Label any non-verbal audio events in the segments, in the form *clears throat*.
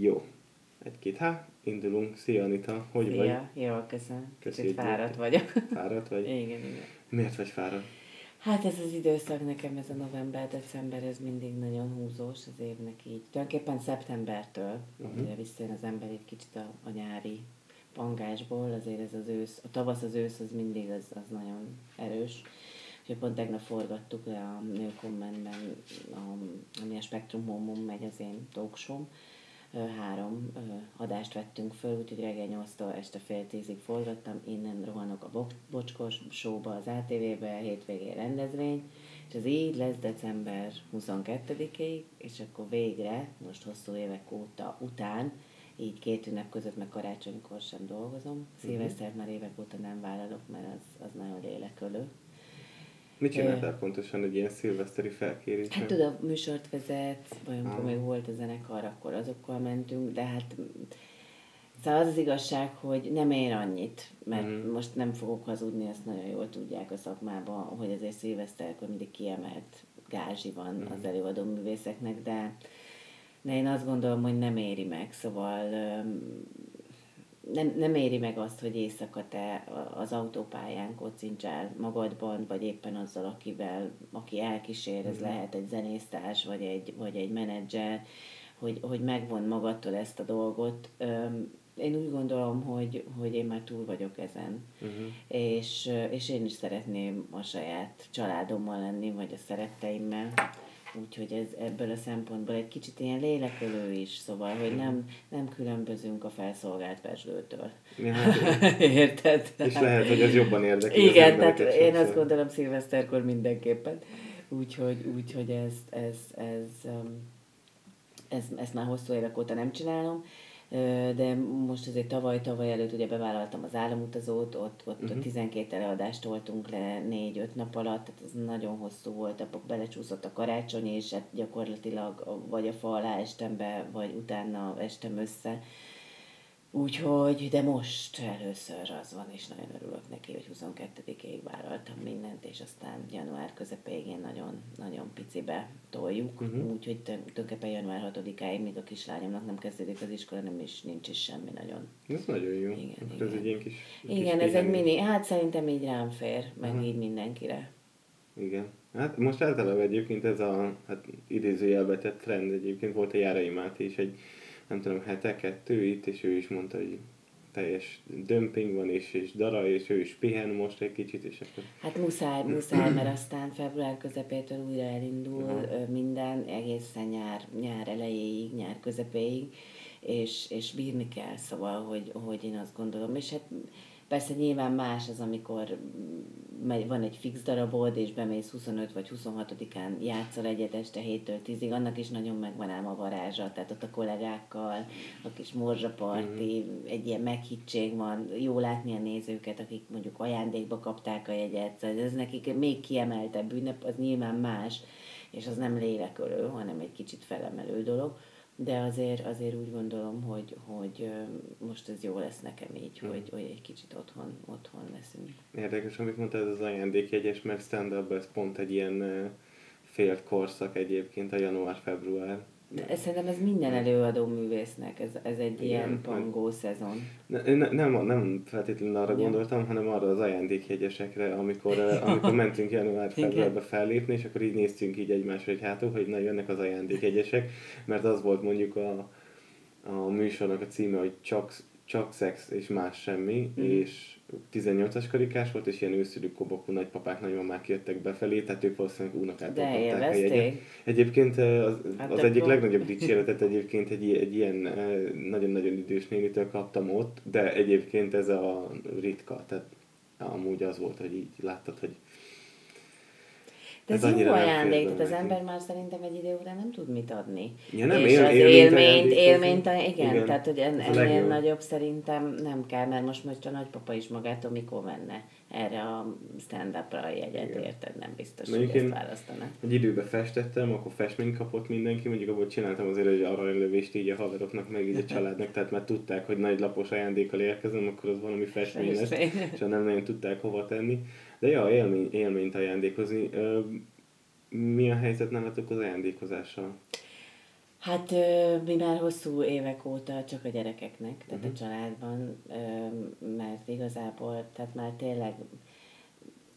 Jó. Egy-két, hát, indulunk. Szia Anita, hogy Szia, vagy? jól köszönöm. Köszönjük. Kicsit fáradt vagyok. Fáradt vagy? *laughs* igen, igen. Miért vagy fáradt? Hát ez az időszak nekem, ez a november-december, ez mindig nagyon húzós az évnek így. Tulajdonképpen szeptembertől, uh-huh. visszajön az ember egy kicsit a, a nyári pangásból, azért ez az ősz, a tavasz az ősz az mindig az, az nagyon erős. Úgyhogy pont tegnap forgattuk le a nőkommentben, ami a Spektrum Home-on megy az én talkshow Ö, három adást vettünk föl, úgyhogy reggel 8-tól este fél tízig forgattam, innen rohanok a Bo- Bocskos showba, az ATV-be, hétvégén rendezvény, és az így lesz december 22-ig, és akkor végre, most hosszú évek óta, után, így két ünnep között, meg karácsonykor sem dolgozom. Szilvesztert már évek óta nem vállalok, mert az, az nagyon lélekölő. Mit csináltál pontosan egy ilyen szilveszteri felkérés? Hát tudod, műsort vezet, vagy amikor Ah. még volt a zenekar, akkor azokkal mentünk, de hát mm, szóval az az igazság, hogy nem ér annyit, mert mm. most nem fogok hazudni, ezt nagyon jól tudják a szakmában, hogy azért szilveszterkor mindig kiemelt gázsi van Mhm. az előadó művészeknek, de, de én azt gondolom, hogy nem éri meg, szóval nem, nem éri meg azt, hogy éjszaka te az autópályán kocincsál magadban, vagy éppen azzal, akivel, aki elkísér, ez lehet egy zenésztárs, vagy egy, vagy egy menedzser, hogy, hogy megvon magadtól ezt a dolgot. Én úgy gondolom, hogy, hogy én már túl vagyok ezen, Uh-huh. és, és én is szeretném a saját családommal lenni, vagy a szeretteimmel. Úgyhogy ez ebből a szempontból egy kicsit ilyen lélekölő is, szóval, hogy nem, nem különbözünk a felszolgált pesgőtől. Hát, *laughs* Érted? és lehet, hogy ez jobban érdekli Igen, tehát én azt gondolom szilveszterkor mindenképpen. Úgyhogy, úgyhogy ez, ez, ez, um, ez, ezt már hosszú évek óta nem csinálom, de most azért tavaly-tavaly előtt ugye bevállaltam az államutazót, ott, ott Mhm. uh-huh. 12 előadást toltunk le 4-5 nap alatt, tehát ez nagyon hosszú volt, abban belecsúszott a karácsony, és hát gyakorlatilag vagy a fa alá estem be, vagy utána estem össze. Úgyhogy, de most először az van, és nagyon örülök neki, hogy 22-ig vállaltam mindent, és aztán január közepéig nagyon, nagyon picibe toljuk. Uh-huh. Úgyhogy tulajdonképpen január 6-áig, míg a kislányomnak nem kezdődik az iskola, nem is, nincs is semmi nagyon. Ez nagyon jó. Igen, ez igen. egy ilyen kis... Igen, kis ez egy mini, hát szerintem így rám fér, meg Aha. így mindenkire. Igen. Hát most általában egyébként ez a hát idézőjelbe tett trend egyébként volt a Járai Máté is egy, nem tudom, hete, kettő itt, és ő is mondta, hogy teljes dömping van, és, és dara, és ő is pihen most egy kicsit, és akkor... Hát muszáj, muszáj, mert aztán február közepétől újra elindul Aha. minden, egészen nyár, nyár elejéig, nyár közepéig, és, és bírni kell, szóval, hogy, hogy én azt gondolom. És hát persze nyilván más az, amikor megy, van egy fix darabod, és bemész 25 vagy 26-án játszol egyet este 7-től 10-ig, annak is nagyon megvan ám a varázsa, tehát ott a kollégákkal, a kis morzsaparti, egy ilyen meghittség van, jó látni a nézőket, akik mondjuk ajándékba kapták a jegyet, szóval ez nekik még kiemeltebb ünnep, az nyilván más, és az nem lélekölő, hanem egy kicsit felemelő dolog, de azért, azért úgy gondolom, hogy, hogy most ez jó lesz nekem így, Mhm. hogy, hogy egy kicsit otthon, otthon leszünk. Érdekes, amit mondtál, ez az ajándékjegyes, mert stand ez pont egy ilyen félt korszak egyébként, a január-február. Ez, szerintem ez minden előadó művésznek, ez, ez egy Igen, ilyen pangó szezon. Ne, ne, nem, nem feltétlenül arra Ja. gondoltam, hanem arra az ajándékjegyesekre, amikor, *laughs* eh, amikor mentünk január-februárba fellépni, és akkor így néztünk így egymásra, hogy hát, ó, hogy na jönnek az ajándékjegyesek, mert az volt mondjuk a, a műsornak a címe, hogy csak, csak szex és más semmi, Mhm. és 18-as karikás volt, és ilyen őszülő kobokú nagypapák, nagymamák jöttek befelé, tehát ők valószínűleg unokától kapták jegyet. Egyébként az, Hát az egyik legnagyobb dicséretet egyébként egy, egy ilyen nagyon-nagyon idős nénitől kaptam ott, de egyébként ez a ritka, tehát amúgy az volt, hogy így láttad, hogy De ez, Ez jó ajándék, tehát az ember már szerintem egy idő után nem tud mit adni. Ja, nem, és él- az élményt élményt, élményt, igen, Igen. tehát hogy en, ennél legjobb. nagyobb szerintem nem kell, mert most most a nagypapa is magától mikor venne erre a stand-upra a jegyet, Igen. érted? Nem biztos, Mondjuk hogy ezt választaná. egy időben festettem, akkor festményt kapott mindenki, mondjuk abból csináltam azért egy aranylövést így a haveroknak, meg így a *laughs* családnak, tehát már tudták, hogy nagy lapos ajándékkal érkezem, akkor az valami festmény lesz, és nem nagyon tudták hova tenni. De ja, élmény, élményt ajándékozni. Ö, mi a helyzet nálatok az ajándékozással? Hát mi már hosszú évek óta csak a gyerekeknek, tehát uh-huh. a családban, mert igazából, tehát már tényleg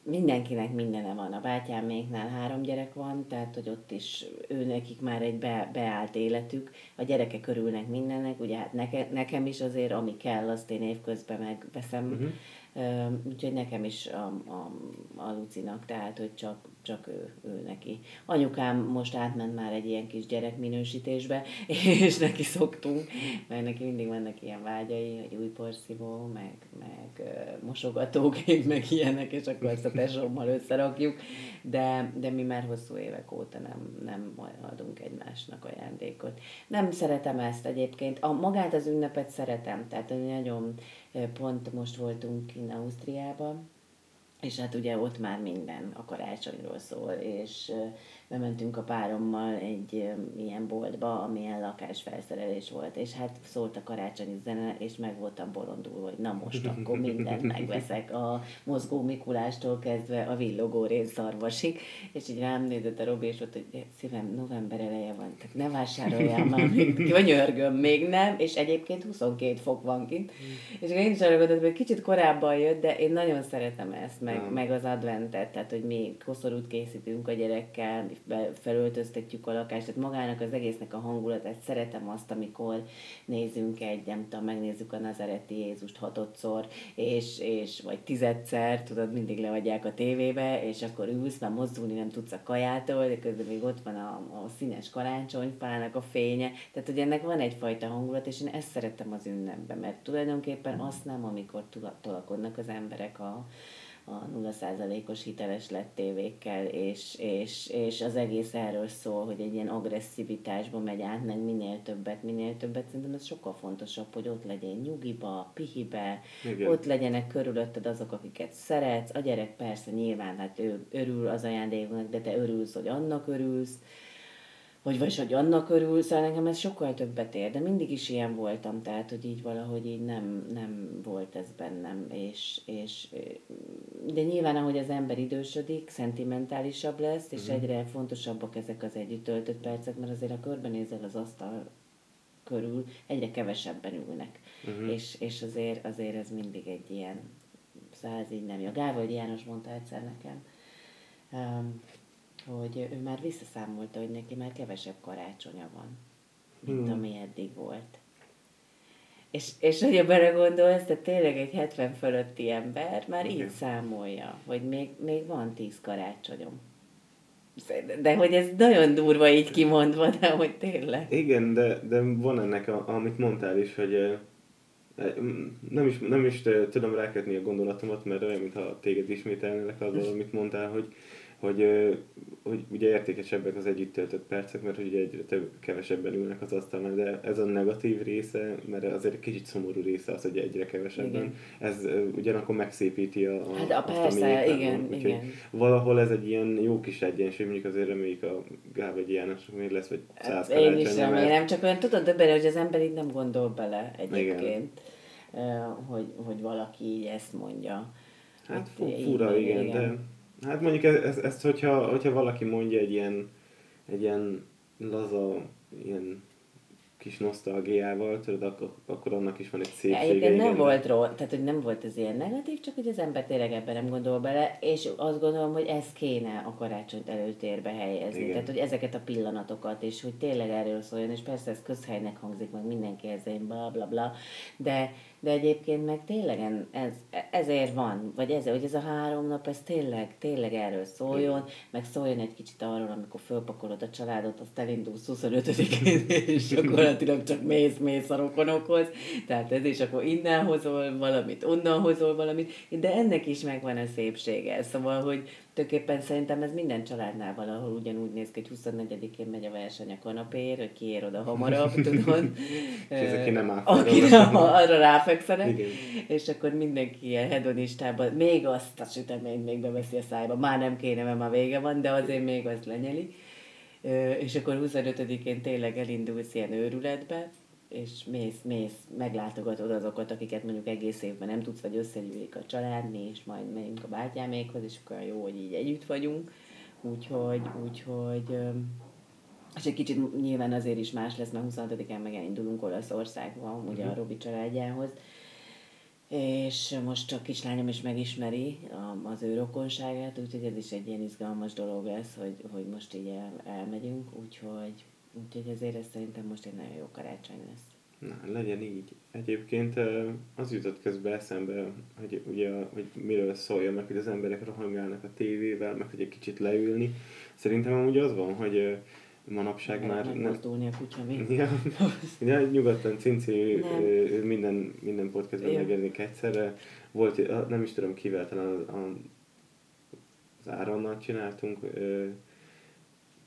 mindenkinek mindene van. A bátyáméknál három gyerek van, tehát hogy ott is ő nekik már egy be, beállt életük. A gyerekek örülnek mindennek, ugye hát neke, nekem is azért, ami kell, azt én évközben megveszem. Uh-huh Úgyhogy nekem is a, a, a Lucinak, tehát hogy csak, csak ő, ő neki. Anyukám most átment már egy ilyen kis gyerek minősítésbe, *laughs* és neki szoktunk, mert neki mindig vannak ilyen vágyai, hogy új porszívó, meg, meg mosogatógép, meg ilyenek, és akkor ezt a tesómmal összerakjuk, de, de mi már hosszú évek óta nem, nem adunk egymásnak ajándékot. Nem szeretem ezt egyébként. A, magát az ünnepet szeretem, tehát nagyon pont most voltunk in Ausztriában, és hát ugye ott már minden a karácsonyról szól, és bementünk a párommal egy ilyen boltba, amilyen lakásfelszerelés volt, és hát szólt a karácsonyi zene, és meg voltam bolondul, hogy na most akkor mindent megveszek, a mozgó Mikulástól kezdve a villogó szarvasig, és így rám nézett a Robi, és ott, hogy szívem, november eleje van, tehát ne vásároljál már, könyörgöm, még nem, és egyébként 22 fok van kint, és én is arra gondoltam, hogy kicsit korábban jött, de én nagyon szeretem ezt, meg, meg az adventet, tehát hogy mi koszorút készítünk a gyerekkel, felöltöztetjük a lakást, tehát magának az egésznek a hangulatát szeretem azt, amikor nézünk egy, nem tudom, megnézzük a nazareti Jézust hatodszor, és, és vagy tizedszer, tudod, mindig leadják a tévébe, és akkor ülsz, már mozdulni nem tudsz a kajától, de közben még ott van a, a színes karácsonyfának a fénye, tehát hogy ennek van egyfajta hangulat, és én ezt szeretem az ünnepben, mert tulajdonképpen azt nem, amikor tolakodnak az emberek a, a 0%-os hiteles lett tévékkel, és, és, és az egész erről szól, hogy egy ilyen agresszivitásba megy át, meg minél többet, minél többet. Szerintem ez sokkal fontosabb, hogy ott legyen nyugiba, pihibe, Igen. ott legyenek körülötted azok, akiket szeretsz. A gyerek persze nyilván, hát ő örül az ajándéknak, de te örülsz, hogy annak örülsz vagy vagy hogy annak örül, szóval nekem ez sokkal többet ér, de mindig is ilyen voltam, tehát hogy így valahogy így nem, nem volt ez bennem, és, és de nyilván ahogy az ember idősödik, szentimentálisabb lesz, és uh-huh. egyre fontosabbak ezek az együtt töltött percek, mert azért a körbenézel az asztal körül, egyre kevesebben ülnek, uh-huh. és, és azért, azért ez mindig egy ilyen száz így nem jó. Gávold János mondta egyszer nekem, um, hogy ő már visszaszámolta, hogy neki már kevesebb karácsonya van, mint hmm. ami eddig volt. És, és hogyha belegondolsz, tehát tényleg egy 70 fölötti ember már okay. így számolja, hogy még, még van 10 karácsonyom. De hogy ez nagyon durva így kimondva, de hogy tényleg. Igen, de, de van ennek, a, amit mondtál is, hogy nem is, nem is tudom rákötni a gondolatomat, mert olyan, mintha téged ismételnének azzal, amit mondtál, hogy, hogy, hogy ugye értékesebbek az együtt töltött percek, mert ugye egyre több, kevesebben ülnek az asztalnál, de ez a negatív része, mert azért egy kicsit szomorú része az, hogy egyre kevesebben. Igen. Ez ugyanakkor megszépíti a, a hát a persze, igen, van. igen. valahol ez egy ilyen jó kis egyensúly, mondjuk azért reméljük a Gábegyi János még lesz, vagy száz hát Én is remélem, csak olyan tudod többére, hogy az ember így nem gondol bele egyébként, igen. hogy, hogy valaki így ezt mondja. Hát, hát fura, igen, igen, de Hát mondjuk ezt, ezt hogyha, hogyha valaki mondja egy ilyen, egy ilyen laza, ilyen kis nosztalgiával, tudod, akkor, akkor annak is van egy szépsége. Ja, nem volt ró, tehát hogy nem volt ez ilyen negatív, csak hogy az ember tényleg ebben nem gondol bele, és azt gondolom, hogy ez kéne a karácsonyt előtérbe helyezni. Igen. Tehát, hogy ezeket a pillanatokat, és hogy tényleg erről szóljon, és persze ez közhelynek hangzik, meg mindenki ezzel bla bla bla, de, de egyébként meg tényleg ez, ezért van, vagy ez, hogy ez a három nap, ez tényleg, tényleg erről szóljon, meg szóljon egy kicsit arról, amikor fölpakolod a családot, azt elindulsz 25-én, *laughs* és gyakorlatilag csak mész, mész a rokonokhoz, tehát ez is akkor innen hozol valamit, onnan hozol valamit, de ennek is megvan a szépsége, szóval, hogy tulajdonképpen szerintem ez minden családnál valahol ugyanúgy néz ki, hogy 24-én megy a verseny a kanapér, hogy ki ér oda hamarabb, *laughs* tudod. és ez aki nem áll Aki nem, arra ráfekszenek. Igen. És akkor mindenki ilyen hedonistában, még azt a süteményt még beveszi a szájba. Már nem kéne, mert már vége van, de azért még azt lenyeli. És akkor 25-én tényleg elindulsz ilyen őrületbe, és mész, mész, meglátogatod azokat, akiket mondjuk egész évben nem tudsz, vagy összegyűlik a család, mi is majd megyünk a bátyámékhoz, és akkor jó, hogy így együtt vagyunk. Úgyhogy, úgyhogy És egy kicsit nyilván azért is más lesz, mert 26-án meg elindulunk Olaszországba, ugye uh-huh. a Robi családjához. És most csak kislányom is megismeri az ő rokonságát, úgyhogy ez is egy ilyen izgalmas dolog lesz, hogy, hogy most így el, elmegyünk, úgyhogy, úgyhogy ezért ez szerintem most egy nagyon jó karácsony lesz. Na, legyen így. Egyébként az jutott közben eszembe, hogy ugye, hogy miről szólja meg, hogy az emberek rohangálnak a tévével, meg hogy egy kicsit leülni. Szerintem amúgy az van, hogy manapság már... Nem mozdulni a kutya még. Ja, *laughs* ja, nyugodtan Cinci minden, minden podcastban megjelenik egyszerre. Volt, nem is tudom kivel, talán az, az Áronnal csináltunk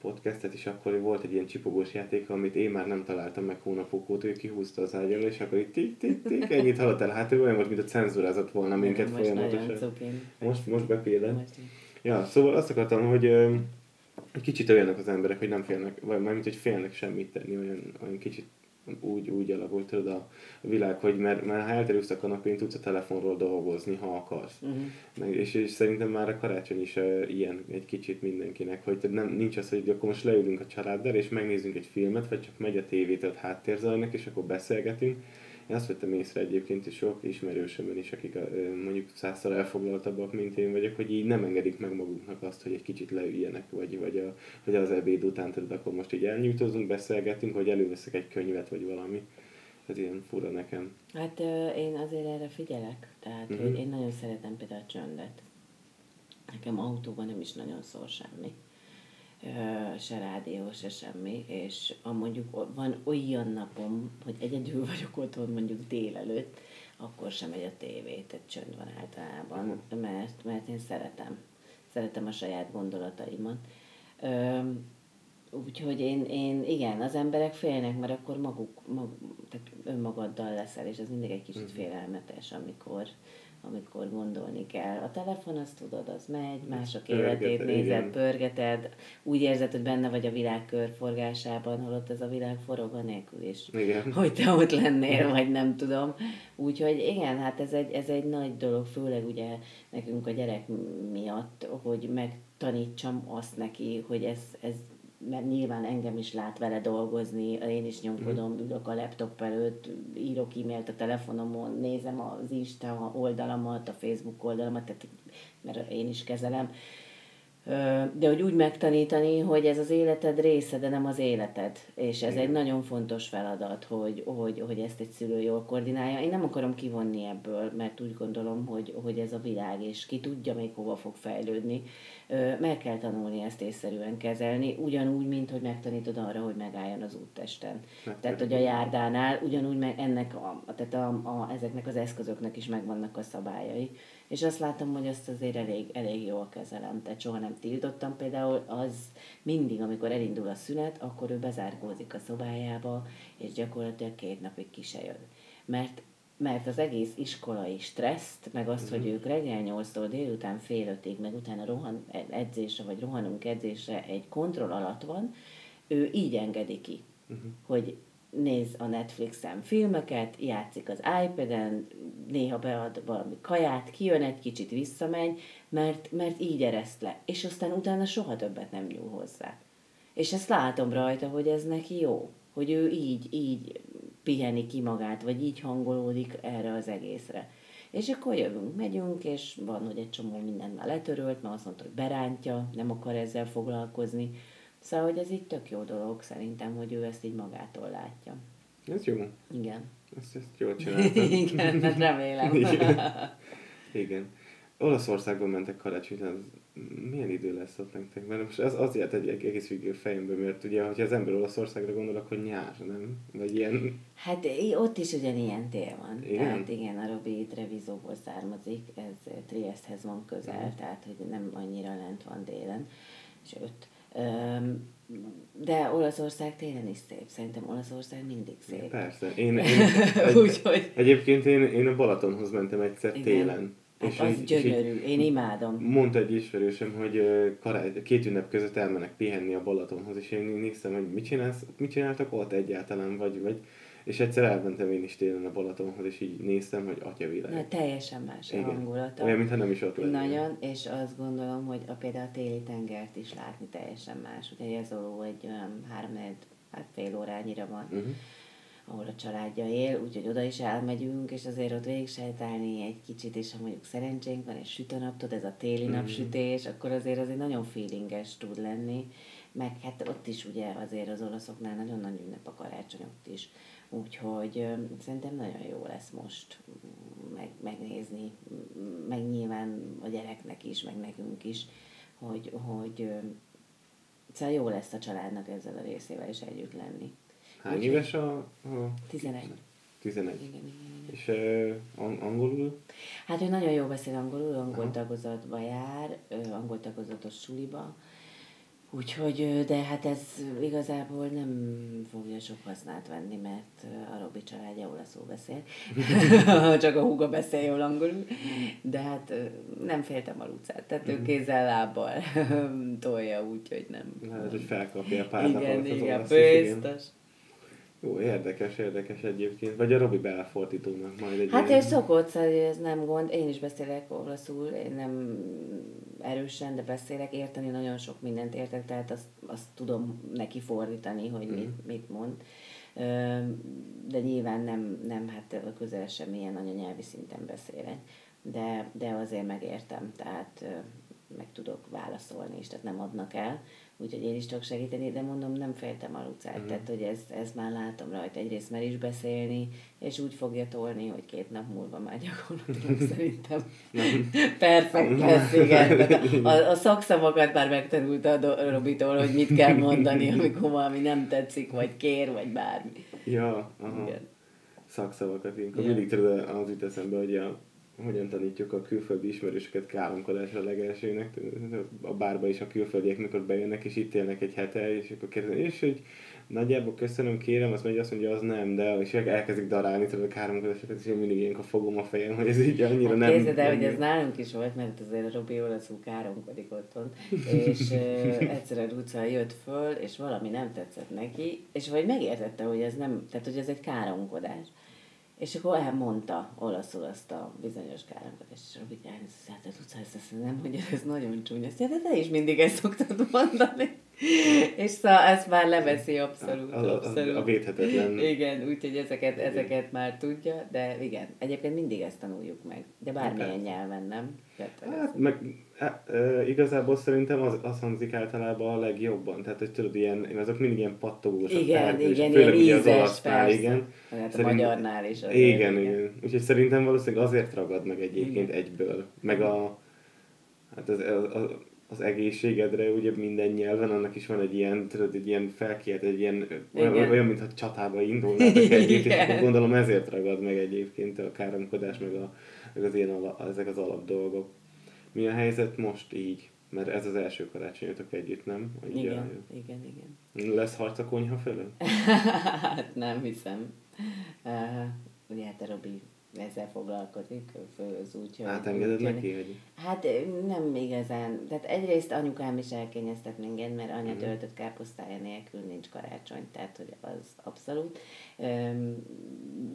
podcastet, és akkor volt egy ilyen csipogós játék, amit én már nem találtam meg hónapok óta, ő kihúzta az ágyalra, és akkor itt tik, tik, tik, ennyit hallott el. Hát ő olyan volt, mint a cenzúrázott volna minket most folyamatosan. Most, most bepéled. Ja, szóval azt akartam, hogy egy kicsit olyanok az emberek, hogy nem félnek, vagy mármint, hogy félnek semmit tenni, olyan, olyan kicsit úgy, úgy alakult tudod a, a világ, hogy mert, mert ha elterülsz a kanapén, tudsz a telefonról dolgozni, ha akarsz. Uh-huh. Meg, és, és, szerintem már a karácsony is uh, ilyen egy kicsit mindenkinek, hogy nem, nincs az, hogy akkor most leülünk a családdal, és megnézzünk egy filmet, vagy csak megy a tévét, háttérzajnak, és akkor beszélgetünk, én azt vettem észre egyébként is sok ismerősömben is, akik mondjuk százszor elfoglaltabbak, mint én vagyok, hogy így nem engedik meg maguknak azt, hogy egy kicsit leüljenek, vagy, vagy, a, vagy az ebéd után, tudod, akkor most így elnyújtozunk, beszélgetünk, vagy előveszek egy könyvet, vagy valami. Ez ilyen fura nekem. Hát én azért erre figyelek, tehát uh-huh. hogy én nagyon szeretem például a csöndet. Nekem autóban nem is nagyon szól semmi se rádió, se semmi, és a mondjuk van olyan napom, hogy egyedül vagyok otthon mondjuk délelőtt, akkor sem megy a tévé, tehát csönd van általában, mert, mert én szeretem. Szeretem a saját gondolataimat. Úgyhogy én, én, igen, az emberek félnek, mert akkor maguk, mag, tehát önmagaddal leszel, és ez mindig egy kicsit mhm. félelmetes, amikor, amikor gondolni kell. A telefon, azt tudod, az megy, mások életét nézed, igen. pörgeted, úgy érzed, hogy benne vagy a világ körforgásában, holott ez a világ forog a nélkül is. Igen. Hogy te ott lennél, vagy nem tudom. Úgyhogy igen, hát ez egy, ez egy nagy dolog, főleg ugye nekünk a gyerek miatt, hogy megtanítsam azt neki, hogy ez, ez mert nyilván engem is lát vele dolgozni, én is nyomkodom, mm. ülök a laptop előtt, írok e-mailt a telefonomon, nézem az Insta oldalamat, a Facebook oldalamat, tehát, mert én is kezelem, de hogy úgy megtanítani, hogy ez az életed része, de nem az életed. És ez egy nagyon fontos feladat, hogy, hogy, hogy ezt egy szülő jól koordinálja. Én nem akarom kivonni ebből, mert úgy gondolom, hogy, hogy ez a világ, és ki tudja még hova fog fejlődni. Meg kell tanulni ezt észszerűen kezelni, ugyanúgy, mint hogy megtanítod arra, hogy megálljon az úttesten. Tehát, hogy a járdánál ugyanúgy meg ennek a, tehát a, a, ezeknek az eszközöknek is megvannak a szabályai és azt látom, hogy azt azért elég, elég jól kezelem, tehát soha nem tiltottam. Például az mindig, amikor elindul a szünet, akkor ő bezárkózik a szobájába, és gyakorlatilag két napig ki se jön. Mert mert az egész iskolai stresszt, meg azt, uh-huh. hogy mhm. ők reggel 8-tól délután fél ötig, meg utána rohan edzésre, vagy rohanunk edzésre egy kontroll alatt van, ő így engedi ki, uh-huh. hogy néz a Netflixen filmeket, játszik az iPad-en, néha bead valami kaját, kijön egy kicsit, visszamegy, mert, mert így ereszt le. És aztán utána soha többet nem nyúl hozzá. És ezt látom rajta, hogy ez neki jó. Hogy ő így, így piheni ki magát, vagy így hangolódik erre az egészre. És akkor jövünk, megyünk, és van, hogy egy csomó mindent már letörölt, mert azt mondta, hogy berántja, nem akar ezzel foglalkozni Szóval, hogy ez így tök jó dolog szerintem, hogy ő ezt így magától látja. Ez jó. Igen. Ezt, ezt jól *laughs* csináltam. Igen, mert remélem. Igen. Igen. Olaszországban mentek karácsonyra, milyen idő lesz ott nektek? Mert most ez azért egy egész végig a fejembe, mert ugye, hogyha az ember Olaszországra gondol, akkor nyár, nem? Vagy ilyen... Hát ott is ugyanilyen tél van. Igen? Tehát igen, a Robi Trevisoból származik, ez Triesthez van közel, mm. tehát hogy nem annyira lent van délen, sőt, de Olaszország télen is szép. Szerintem Olaszország mindig szép. Persze. Én, én *laughs* egy, Úgyhogy... Egyébként én, én a Balatonhoz mentem egyszer Igen. télen. Hát és az így, gyönyörű, és én imádom. Mondta egy ismerősöm, hogy karály, két ünnep között elmenek pihenni a Balatonhoz, és én néztem, hogy mit, csinálsz, mit csináltak ott egyáltalán, vagy, vagy és egyszer elmentem én is télen a Balatonhoz, és így néztem, hogy atyavilág. Na, teljesen más a hangulata. Olyan, mintha nem is ott lennél. Nagyon, és azt gondolom, hogy a például a téli tengert is látni teljesen más. Ugye ez egy olyan három hát fél órányira van. Uh-huh ahol a családja él, úgyhogy oda is elmegyünk, és azért ott végig sejtálni egy kicsit, és ha mondjuk szerencsénk van, és süt a nap, ez a téli mm. napsütés, akkor azért azért nagyon feelinges tud lenni, meg hát ott is ugye azért az olaszoknál nagyon nagy ünnep a karácsony ott is. Úgyhogy szerintem nagyon jó lesz most meg, megnézni, meg nyilván a gyereknek is, meg nekünk is, hogy, hogy szóval jó lesz a családnak ezzel a részével is együtt lenni. Hány Úgy, éves a, a... 11. 11. Igen, igen, igen. És uh, angolul? Hát ő nagyon jól beszél angolul, angol Aha. tagozatba jár, angol tagozatos suliba. Úgyhogy, de hát ez igazából nem fogja sok hasznát venni, mert a Robi családja olaszul beszél. *laughs* *laughs* Csak a húga beszél jól angolul. De hát nem féltem a lucát. Tehát ő mhm. kézzel lábbal *laughs* tolja, úgyhogy nem. Hát, hogy felkapja a pár Igen, igen, biztos. Jó, érdekes, érdekes egyébként. Vagy a Robi belefordítónak majd egy Hát ilyen... ő szokott, szóval ez nem gond. Én is beszélek olaszul, én nem erősen, de beszélek, érteni nagyon sok mindent értek, tehát azt, azt tudom neki fordítani, hogy mm. mit, mit mond. De nyilván nem, nem hát közel sem ilyen anyanyelvi szinten beszélek. De, de azért megértem, tehát meg tudok válaszolni is, tehát nem adnak el úgyhogy én is tudok segíteni, de mondom, nem féltem a lucát, mm. tehát hogy ez, ez már látom rajta, egyrészt mer is beszélni, és úgy fogja tolni, hogy két nap múlva már gyakorlatilag *laughs* szerintem perfekt lesz, igen. A, a szakszavakat már megtanulta a Robitól, hogy mit kell mondani, *laughs* amikor valami nem tetszik, vagy kér, vagy bármi. Ja, aha. Igen. Szakszavakat, én ja. mindig tudod az jut eszembe, hogy a hogyan tanítjuk a külföldi ismerősöket káromkodásra legelsőnek, a bárba is a külföldiek, mikor bejönnek, és itt élnek egy hete, és akkor kérdezik, és hogy nagyjából köszönöm, kérem, azt mondja, azt mondja, az nem, de és elkezdik darálni tudod a káromkodásokat, és én mindig ilyenkor fogom a fejem, hogy ez így annyira hát nem... Képzeld el, hogy ez nálunk is volt, mert azért a Robi olaszul káromkodik otthon, és uh, egyszer a Luca jött föl, és valami nem tetszett neki, és vagy megértette, hogy ez nem, tehát hogy ez egy káromkodás. És akkor elmondta olaszul azt a bizonyos károkat, és Robi hát tudsz ezt, nem, hogy ez nagyon csúnya. Azt de te is mindig ezt szoktad mondani. És szóval ezt már leveszi abszolút. A, abszolút. a, a védhetetlen. Igen, úgyhogy ezeket, ezeket már tudja, de igen, egyébként mindig ezt tanuljuk meg. De bármilyen hát, nyelven, nem? Hát, meg, hát, e, igazából szerintem az, az hangzik általában a legjobban. Tehát, hogy tudod, ilyen, azok mindig ilyen pattogósak. Igen, igen, főleg ilyen ízes, az olasznál, igen. Hát Szerint, a magyarnál is. Azért, igen, igen, igen. Úgyhogy szerintem valószínűleg azért ragad meg egyébként igen. egyből. Meg a, hát az, az, az az egészségedre, ugye minden nyelven, annak is van egy ilyen, tudod, egy ilyen felkielt, egy ilyen, olyan, olyan, mintha csatába indulnátok *laughs* együtt, és akkor gondolom ezért ragad meg egyébként a káromkodás, meg, a, meg az ilyen ala, ezek az alap dolgok. Mi a helyzet most így? Mert ez az első karácsonyotok együtt, nem? Ugye, igen, igen, igen. Lesz harc a konyha fölött? *laughs* hát nem hiszem. Uh, ugye hát a Robi ezzel foglalkozik, főz, úgyhogy... Átengeded neki, hogy... Hát nem igazán. Tehát egyrészt anyukám is elkényeztet minket, mert anya mm. töltött káposztája nélkül nincs karácsony, tehát hogy az abszolút.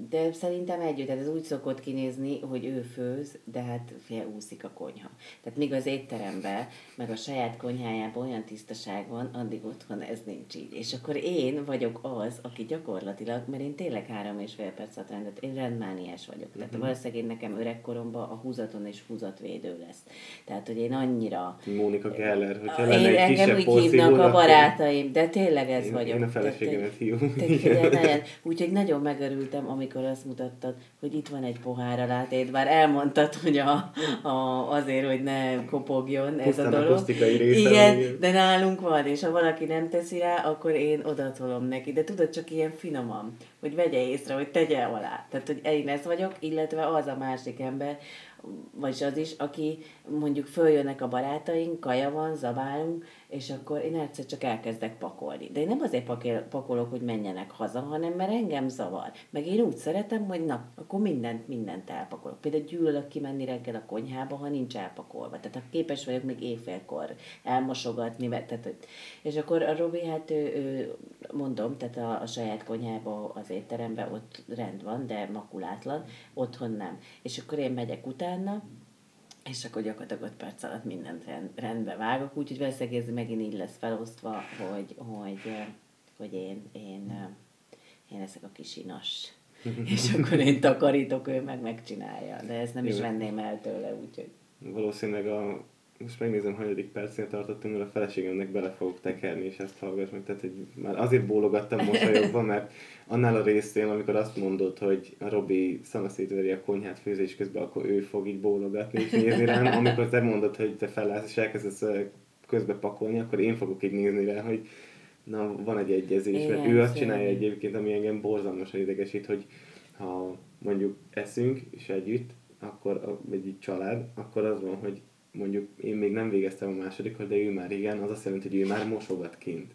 De szerintem együtt, tehát ez úgy szokott kinézni, hogy ő főz, de hát fél úszik a konyha. Tehát míg az étteremben, meg a saját konyhájában olyan tisztaság van, addig otthon ez nincs így. És akkor én vagyok az, aki gyakorlatilag, mert én tényleg három és fél perc alatt rendet, én rendmániás vagyok. Tehát mm-hmm. valószínűleg nekem öregkoromban a húzaton és húzatvédő lesz. Tehát, hogy én annyira... Mónika Geller, hogyha lenne én, egy engem úgy hívnak a barátaim, de tényleg ez én, vagyok. Én a feleségemet hívom. Úgyhogy nagyon megörültem, amikor azt mutattad, hogy itt van egy pohár alátét, bár elmondtad, hogy a, a, azért, hogy ne kopogjon Pusztán ez a dolog. A része, igen, de nálunk van, és ha valaki nem teszi rá, akkor én odatolom neki. De tudod, csak ilyen finoman, hogy vegye észre, hogy tegye alá. Tehát, hogy én ez vagyok, illetve az a másik ember, vagyis az is, aki mondjuk följönnek a barátaink, kaja van, zabálunk, és akkor én egyszer csak elkezdek pakolni. De én nem azért pakolok, hogy menjenek haza, hanem mert engem zavar. Meg én úgy szeretem, hogy na, akkor mindent, mindent elpakolok. Például gyűlölök kimenni reggel a konyhába, ha nincs elpakolva. Tehát ha képes vagyok még éjfélkor elmosogatni, tehát, hogy... és akkor a Robi, hát ő, ő mondom, tehát a, a saját konyhába, az étteremben ott rend van, de makulátlan, otthon nem. És akkor én megyek utána, és akkor gyakorlatilag 5 perc alatt mindent rend, rendbe vágok, úgyhogy valószínűleg ez megint így lesz felosztva, hogy, hogy, hogy én, én, én leszek a kis inas. *laughs* és akkor én takarítok, ő meg megcsinálja. De ezt nem Jó. is venném el tőle, úgyhogy... Valószínűleg a most megnézem, hanyadik percnél tartottunk, mert a feleségemnek bele fogok tekerni, és ezt hallgass meg. Tehát, hogy már azért bólogattam mosolyogva, mert annál a részén, amikor azt mondod, hogy a Robi szanaszétveri a konyhát főzés közben, akkor ő fog így bólogatni és nézni rám. Amikor te mondod, hogy te felállsz és elkezdesz közbe pakolni, akkor én fogok így nézni rá, hogy na, van egy egyezés, mert ő azt csinálja egyébként, ami engem borzalmasan idegesít, hogy ha mondjuk eszünk, és együtt, akkor egy család, akkor az van, hogy mondjuk én még nem végeztem a másodikat, de ő már igen, az azt jelenti, hogy ő már mosogat kint.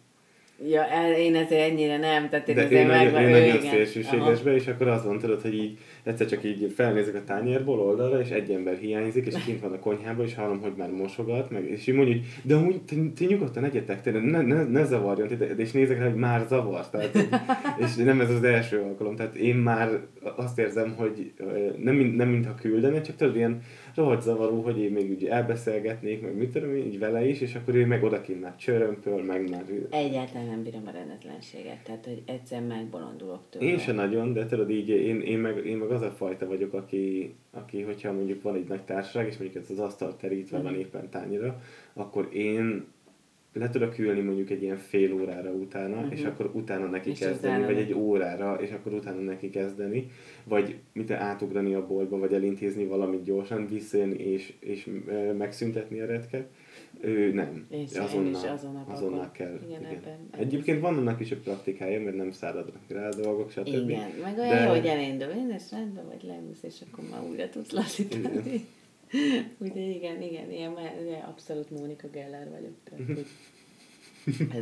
Ja, én ezért ennyire nem, tehát én De én, nagyon, én nagyon szélsőségesbe, és akkor azt mondtad, hogy így egyszer csak így felnézek a tányérból oldalra, és egy ember hiányzik, és kint van a konyhában, és hallom, hogy már mosogat, meg, és így mondjuk, de amúgy ti, ti nyugodtan egyetek, tényleg, ne, ne, ne zavarjon, de, és nézek rá, hogy már zavar, tehát, *laughs* és nem ez az első alkalom, tehát én már azt érzem, hogy nem, nem mintha küldene, csak tudod, ilyen rohadt zavaró, hogy én még ugye elbeszélgetnék, meg mit tudom én, így vele is, és akkor ő meg odakint már csörömpöl, meg már... Egyáltalán nem bírom a rendetlenséget, tehát hogy egyszer megbolondulok tőle. Én sem nagyon, de tudod így, én, én, meg, én meg az a fajta vagyok, aki, aki hogyha mondjuk van egy nagy társaság, és mondjuk ez az asztal terítve van mhm. éppen tányira, akkor én le tudok ülni mondjuk egy ilyen fél órára utána, uh-huh. és akkor utána neki és kezdeni, vagy egy órára, és akkor utána neki kezdeni, vagy mit átugrani a boltba, vagy elintézni valamit gyorsan, visszajönni és, és megszüntetni a retket. Ő nem. És azonnal, is azonnal, azonnal kell. Igen, igen. Ebben, Egyébként van annak is a praktikája, mert nem száradnak rá a dolgok, stb. Igen, meg olyan de... jó, hogy elindul, én ezt rendben vagy leülsz, és akkor már újra tudsz lassítani. *laughs* Úgyhogy igen, igen, ilyen, ilyen abszolút Mónika Geller vagyok. Tehát, hogy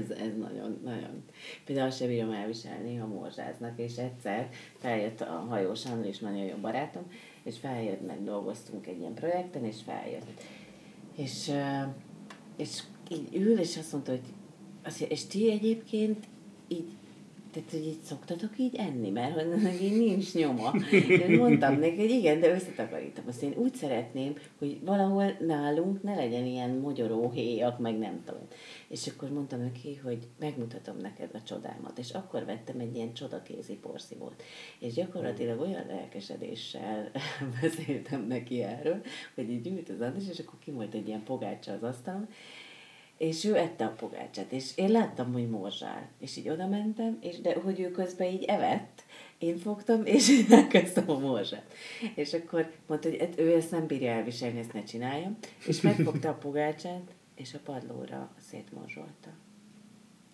ez, ez nagyon, nagyon. Például azt sem bírom elviselni, ha morzsáznak, és egyszer feljött a hajós Anna is nagyon jó barátom, és feljött, meg dolgoztunk egy ilyen projekten, és feljött. És, és így ül, és azt mondta, hogy és ti egyébként így tehát, hogy így szoktatok így enni, mert hogy neki nincs nyoma. Én mondtam neki, hogy igen, de összetakarítom. Azt én úgy szeretném, hogy valahol nálunk ne legyen ilyen mogyoró héjak, meg nem tudom. És akkor mondtam neki, hogy megmutatom neked a csodámat. És akkor vettem egy ilyen csodakézi porszívót. És gyakorlatilag olyan lelkesedéssel *laughs* beszéltem neki erről, hogy így ült az András, és akkor ki volt egy ilyen pogácsa az asztalon, és ő ette a pogácsát, és én láttam, hogy morzsál. És így oda mentem, és de hogy ő közben így evett, én fogtam, és elkezdtem a morzsát. És akkor mondta, hogy hát ő ezt nem bírja elviselni, ezt ne csináljam. És megfogta a pogácsát, és a padlóra szétmorzsolta.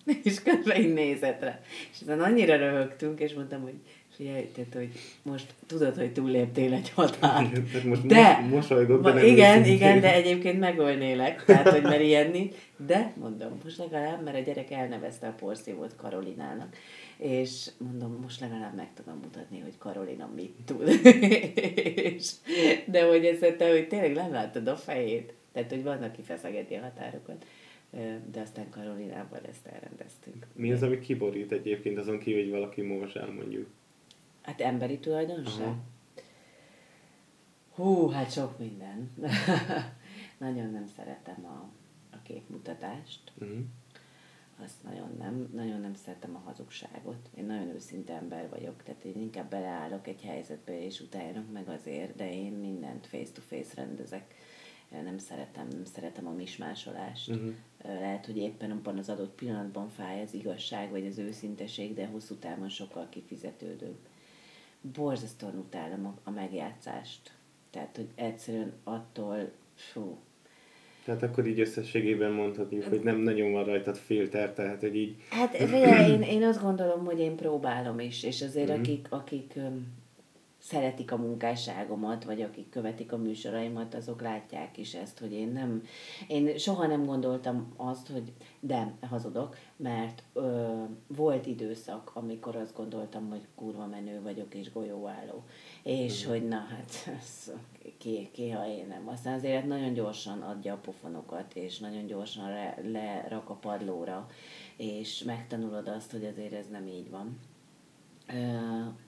*laughs* És közben így nézett rá. És aztán annyira röhögtünk, és mondtam, hogy figyelj, tehát, hogy most tudod, hogy túlléptél egy határt. most de, mosolygok, de nem Igen, igen, de egyébként megölnélek, tehát, hogy mert ilyen. De, mondom, most legalább, mert a gyerek elnevezte a porszívót Karolinának, és mondom, most legalább meg tudom mutatni, hogy Karolina mit tud. *laughs* és, de hogy ezt te, hogy tényleg nem láttad a fejét, tehát, hogy vannak aki feszegeti a határokat de aztán Karolinával ezt elrendeztük. Mi az, ami kiborít egyébként azon kívül, hogy valaki morzsál mondjuk? Hát emberi tulajdonság? Aha. Hú, hát sok minden. *laughs* nagyon nem szeretem a, a képmutatást. Uh-huh. Azt nagyon nem, nagyon nem szeretem a hazugságot. Én nagyon őszinte ember vagyok, tehát én inkább beleállok egy helyzetbe, és utáljanak meg azért, de én mindent face-to-face rendezek. Nem szeretem, nem szeretem a mismásolást. Uh-huh. Lehet, hogy éppen abban az adott pillanatban fáj az igazság, vagy az őszinteség, de hosszú távon sokkal kifizetődőbb borzasztóan utálom a, a megjátszást. Tehát, hogy egyszerűen attól, fú. Tehát akkor így összességében mondhatjuk, hogy nem nagyon van rajtad filter, tehát, hogy így... Hát figyelj, én, én azt gondolom, hogy én próbálom is, és azért mm-hmm. akik, akik szeretik a munkásságomat, vagy akik követik a műsoraimat, azok látják is ezt, hogy én nem, én soha nem gondoltam azt, hogy de, hazudok, mert ö, volt időszak, amikor azt gondoltam, hogy kurva menő vagyok és golyóálló. És mm. hogy na hát, ez, ki, ki, ha én nem. Aztán az élet nagyon gyorsan adja a pofonokat, és nagyon gyorsan le, lerak a padlóra, és megtanulod azt, hogy azért ez nem így van. Ö,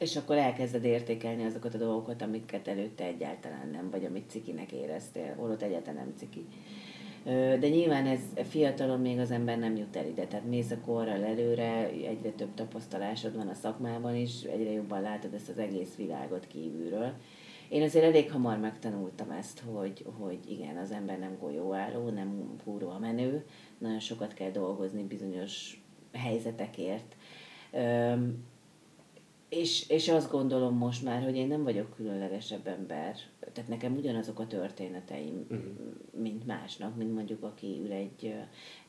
és akkor elkezded értékelni azokat a dolgokat, amiket előtte egyáltalán nem, vagy amit cikinek éreztél, holott egyáltalán nem ciki. De nyilván ez fiatalon még az ember nem jut el ide, tehát mész a korral előre, egyre több tapasztalásod van a szakmában is, egyre jobban látod ezt az egész világot kívülről. Én azért elég hamar megtanultam ezt, hogy, hogy igen, az ember nem golyóálló, nem a menő, nagyon sokat kell dolgozni bizonyos helyzetekért és, és azt gondolom most már, hogy én nem vagyok különlegesebb ember. Tehát nekem ugyanazok a történeteim, uh-huh. mint másnak, mint mondjuk aki ül egy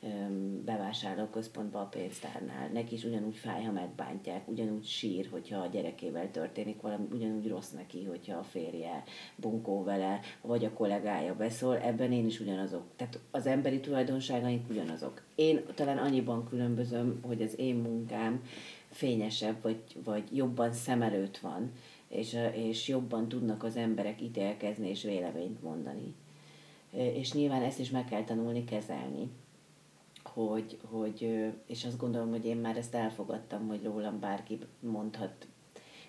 um, bevásárlóközpontban a pénztárnál. Neki is ugyanúgy fáj, ha megbántják, ugyanúgy sír, hogyha a gyerekével történik valami, ugyanúgy rossz neki, hogyha a férje bunkó vele, vagy a kollégája beszól. Ebben én is ugyanazok. Tehát az emberi tulajdonságaink ugyanazok. Én talán annyiban különbözöm, hogy az én munkám fényesebb, vagy, vagy jobban szem előtt van, és, és jobban tudnak az emberek ítélkezni és véleményt mondani. És nyilván ezt is meg kell tanulni kezelni, hogy, hogy, és azt gondolom, hogy én már ezt elfogadtam, hogy rólam bárki mondhat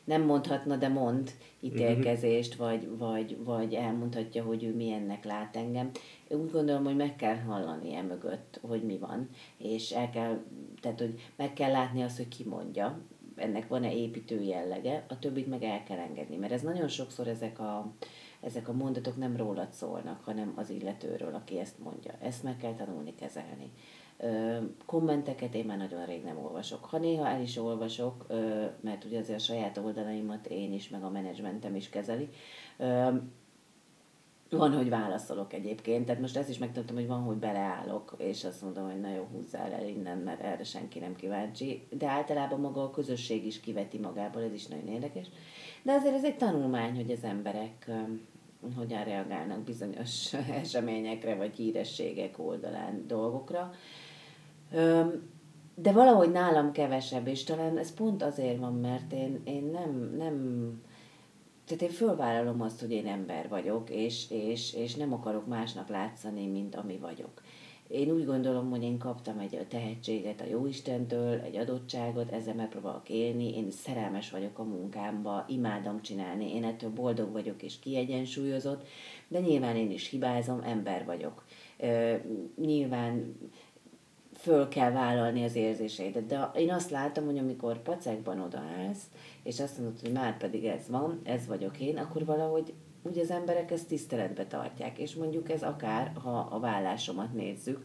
nem mondhatna, de mond ítélkezést, uh-huh. vagy, vagy, vagy elmondhatja, hogy ő milyennek lát engem. Úgy gondolom, hogy meg kell hallani e mögött, hogy mi van, és el kell, tehát, hogy meg kell látni azt, hogy ki mondja, ennek van-e építő jellege, a többit meg el kell engedni, mert ez nagyon sokszor ezek a, ezek a mondatok nem rólad szólnak, hanem az illetőről, aki ezt mondja. Ezt meg kell tanulni kezelni kommenteket én már nagyon rég nem olvasok. Ha néha el is olvasok, mert ugye azért a saját oldalaimat én is, meg a menedzsmentem is kezeli, van, hogy válaszolok egyébként, tehát most ezt is megtanultam, hogy van, hogy beleállok, és azt mondom, hogy na jó, húzzál el innen, mert erre senki nem kíváncsi. De általában maga a közösség is kiveti magából, ez is nagyon érdekes. De azért ez egy tanulmány, hogy az emberek hogyan reagálnak bizonyos *laughs* eseményekre, vagy hírességek oldalán dolgokra. De valahogy nálam kevesebb, és talán ez pont azért van, mert én, én nem, nem, tehát én fölvállalom azt, hogy én ember vagyok, és, és, és nem akarok másnak látszani, mint ami vagyok. Én úgy gondolom, hogy én kaptam egy tehetséget a Jóistentől, egy adottságot, ezzel megpróbálok élni, én szerelmes vagyok a munkámba, imádom csinálni, én ettől boldog vagyok és kiegyensúlyozott, de nyilván én is hibázom, ember vagyok. nyilván föl kell vállalni az érzéseidet. De én azt látom, hogy amikor pacekban odaállsz, és azt mondod, hogy már pedig ez van, ez vagyok én, akkor valahogy úgy az emberek ezt tiszteletbe tartják. És mondjuk ez akár, ha a vállásomat nézzük,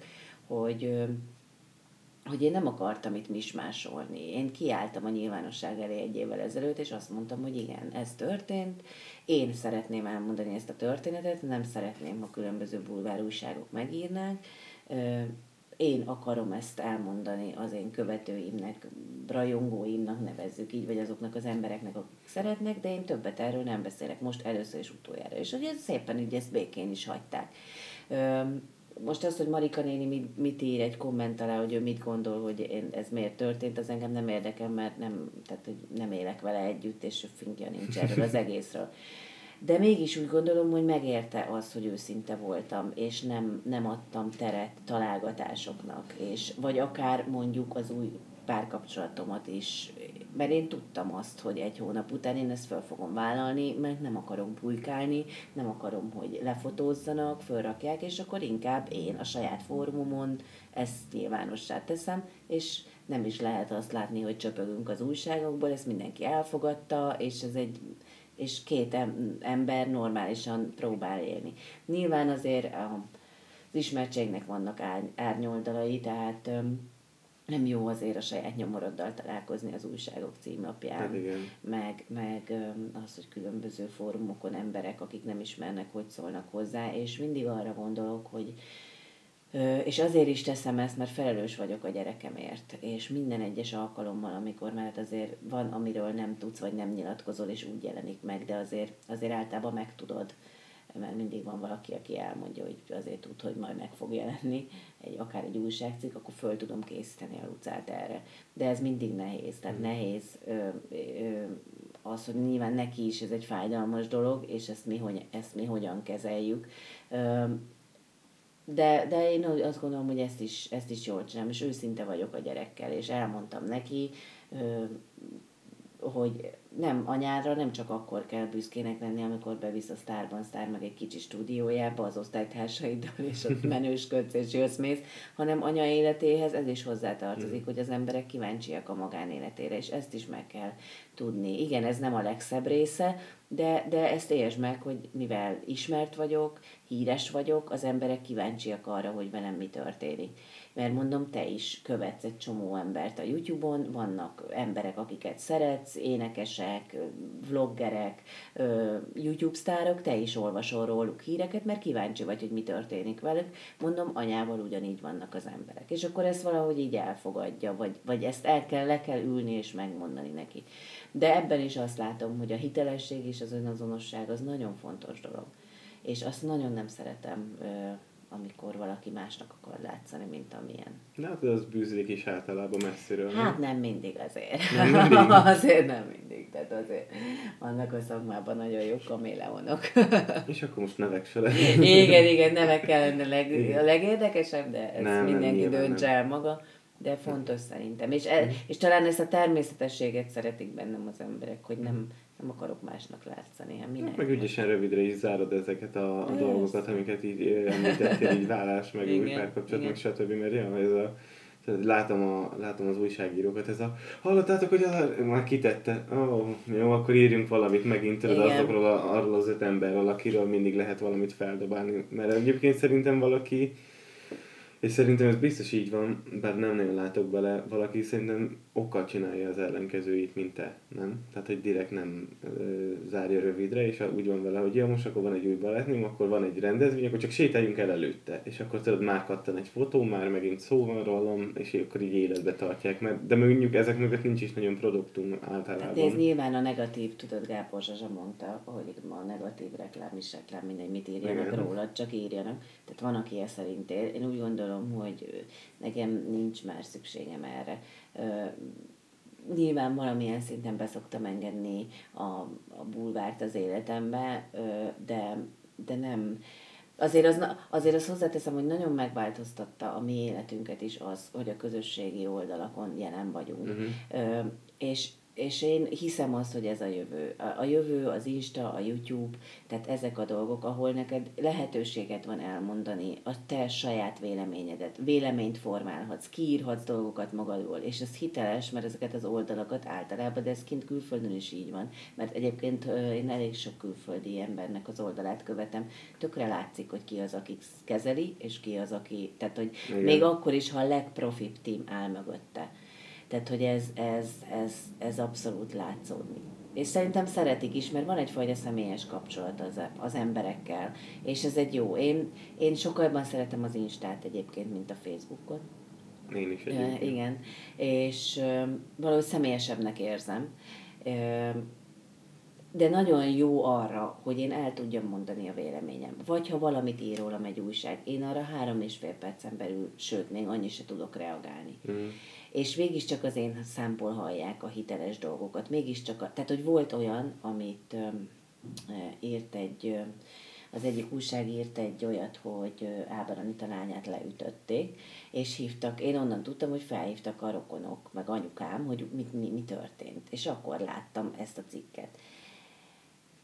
hogy hogy én nem akartam itt mismásolni. Én kiálltam a nyilvánosság elé egy évvel ezelőtt, és azt mondtam, hogy igen, ez történt, én szeretném elmondani ezt a történetet, nem szeretném, ha különböző bulvár újságok megírnák, én akarom ezt elmondani az én követőimnek, rajongóimnak nevezzük így, vagy azoknak az embereknek, akik szeretnek, de én többet erről nem beszélek, most először és utoljára. És ugye szépen ugye ezt békén is hagyták. Most az, hogy Marika néni mit, mit ír egy komment alá, hogy ő mit gondol, hogy én, ez miért történt, az engem nem érdekel, mert nem, tehát, hogy nem élek vele együtt, és fingja nincs erről az egészről de mégis úgy gondolom, hogy megérte az, hogy őszinte voltam, és nem, nem adtam teret találgatásoknak, és vagy akár mondjuk az új párkapcsolatomat is, mert én tudtam azt, hogy egy hónap után én ezt fel fogom vállalni, mert nem akarom pulykálni, nem akarom, hogy lefotózzanak, fölrakják, és akkor inkább én a saját fórumomon ezt nyilvánossá teszem, és nem is lehet azt látni, hogy csöpögünk az újságokból, ezt mindenki elfogadta, és ez egy és két ember normálisan próbál élni. Nyilván azért az ismertségnek vannak árnyoldalai, tehát nem jó azért a saját nyomoroddal találkozni az újságok címlapján, hát meg, meg az, hogy különböző fórumokon emberek, akik nem ismernek, hogy szólnak hozzá, és mindig arra gondolok, hogy És azért is teszem ezt, mert felelős vagyok a gyerekemért, és minden egyes alkalommal, amikor mert azért van, amiről nem tudsz, vagy nem nyilatkozol, és úgy jelenik meg, de azért, azért általában megtudod, mert mindig van valaki, aki elmondja, hogy azért tud, hogy majd meg fog jelenni, egy, akár egy újságcikk, akkor föl tudom készíteni a lucát erre. De ez mindig nehéz, tehát mm. nehéz ö, ö, az, hogy nyilván neki is ez egy fájdalmas dolog, és ezt mi, hogy, ezt mi hogyan kezeljük. Ö, de, de én azt gondolom, hogy ezt is, ezt is jól csinálom, és őszinte vagyok a gyerekkel, és elmondtam neki, hogy nem anyára nem csak akkor kell büszkének lenni, amikor bevisz a sztárban sztár meg egy kicsi stúdiójába az osztálytársaiddal, és ott *laughs* menősködsz és jössz mész, hanem anya életéhez ez is hozzátartozik, mm. hogy az emberek kíváncsiak a magánéletére, és ezt is meg kell tudni. Igen, ez nem a legszebb része, de, de ezt értsd meg, hogy mivel ismert vagyok, híres vagyok, az emberek kíváncsiak arra, hogy velem mi történik mert mondom, te is követsz egy csomó embert a YouTube-on, vannak emberek, akiket szeretsz, énekesek, vloggerek, YouTube sztárok, te is olvasol róluk híreket, mert kíváncsi vagy, hogy mi történik velük. Mondom, anyával ugyanígy vannak az emberek. És akkor ezt valahogy így elfogadja, vagy, vagy ezt el kell, le kell ülni és megmondani neki. De ebben is azt látom, hogy a hitelesség és az önazonosság az nagyon fontos dolog. És azt nagyon nem szeretem amikor valaki másnak akar látszani, mint amilyen. De hát az bűzlik is általában messziről. Hát nem mindig azért. Nem mindig? *laughs* azért nem mindig. Tehát azért vannak a szakmában nagyon jó kaméleonok. *laughs* És akkor most nevek se Igen, igen, nevek kellene leg, a legérdekesebb, de ezt nem, mindenki nem, döntse el maga. De fontos szerintem. És, el, és talán ezt a természetességet szeretik bennem az emberek, hogy nem, nem akarok másnak látszani. Hát minek? Meg ügyesen rövidre is zárod ezeket a, a dolgokat, amiket így említettél, így vállás, meg új párkapcsolat, meg stb. Mert ja, ez a, látom, a, látom az újságírókat, ez a hallottátok, hogy az, már kitette, ó, oh, jó, akkor írjunk valamit megint tudod azokról a, arról az öt emberről, akiről mindig lehet valamit feldobálni, mert egyébként szerintem valaki és szerintem ez biztos így van, bár nem nagyon látok bele, valaki szerintem okkal csinálja az ellenkezőit, mint te, nem? Tehát, hogy direkt nem ö, zárja rövidre, és úgy van vele, hogy ja, most akkor van egy új balettünk, akkor van egy rendezvény, akkor csak sétáljunk el előtte, és akkor tudod, már kattan egy fotó, már megint szó van rólam, és akkor így életbe tartják, mert, de mondjuk ezek mögött nincs is nagyon produktum általában. Hát ez nyilván a negatív, tudod, Gábor Zsazsa mondta, hogy ma a negatív reklám is reklám, mindegy, mit írjanak Igen. rólad, csak írjanak. Tehát van, aki ezt szerint él. Én úgy gondolom, hogy nekem nincs már szükségem erre nyilván valamilyen szinten beszoktam engedni a, a bulvárt az életembe, de, de nem, azért az, azért az hozzáteszem, hogy nagyon megváltoztatta a mi életünket is az, hogy a közösségi oldalakon jelen vagyunk. Uh-huh. És és én hiszem azt, hogy ez a jövő. A, jövő, az Insta, a YouTube, tehát ezek a dolgok, ahol neked lehetőséget van elmondani a te saját véleményedet. Véleményt formálhatsz, kiírhatsz dolgokat magadról, és ez hiteles, mert ezeket az oldalakat általában, de ez kint külföldön is így van, mert egyébként én elég sok külföldi embernek az oldalát követem, tökre látszik, hogy ki az, aki kezeli, és ki az, aki, tehát hogy Igen. még akkor is, ha a legprofibb team áll mögötte tehát, hogy ez, ez, ez, ez abszolút látszódni. És szerintem szeretik is, mert van egyfajta személyes kapcsolat az, az emberekkel, és ez egy jó. Én, én sokkal jobban szeretem az Instát egyébként, mint a Facebookot. Én is egyébként. Igen, és valahogy személyesebbnek érzem. De nagyon jó arra, hogy én el tudjam mondani a véleményem. Vagy ha valamit ír rólam egy újság, én arra három és fél percen belül, sőt, még annyi se tudok reagálni. Mm és mégiscsak az én számból hallják a hiteles dolgokat. Mégiscsak, a, tehát hogy volt olyan, amit ö, írt egy, az egyik újság írt egy olyat, hogy Ábel Anita lányát leütötték, és hívtak, én onnan tudtam, hogy felhívtak a rokonok, meg anyukám, hogy mi, mi, mi történt. És akkor láttam ezt a cikket.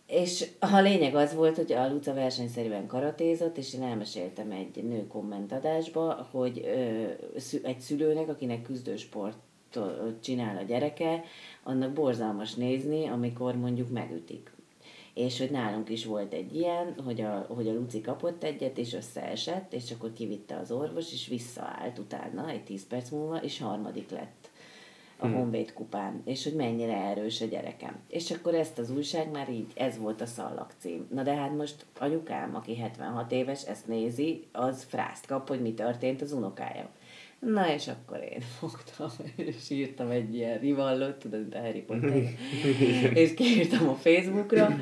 És a lényeg az volt, hogy a Luca versenyszerűen karatézott, és én elmeséltem egy nő kommentadásba, hogy ö, egy szülőnek, akinek küzdősport csinál a gyereke, annak borzalmas nézni, amikor mondjuk megütik. És hogy nálunk is volt egy ilyen, hogy a, hogy a Luci kapott egyet, és összeesett, és akkor kivitte az orvos, és visszaállt utána, egy tíz perc múlva, és harmadik lett a hmm. Honvéd kupán, és hogy mennyire erős a gyerekem. És akkor ezt az újság már így, ez volt a szallag cím. Na de hát most anyukám, aki 76 éves, ezt nézi, az frászt kap, hogy mi történt az unokája. Na és akkor én *laughs* fogtam, és írtam egy ilyen rivallot, tudod, a Harry Potter, *laughs* és kiírtam a Facebookra,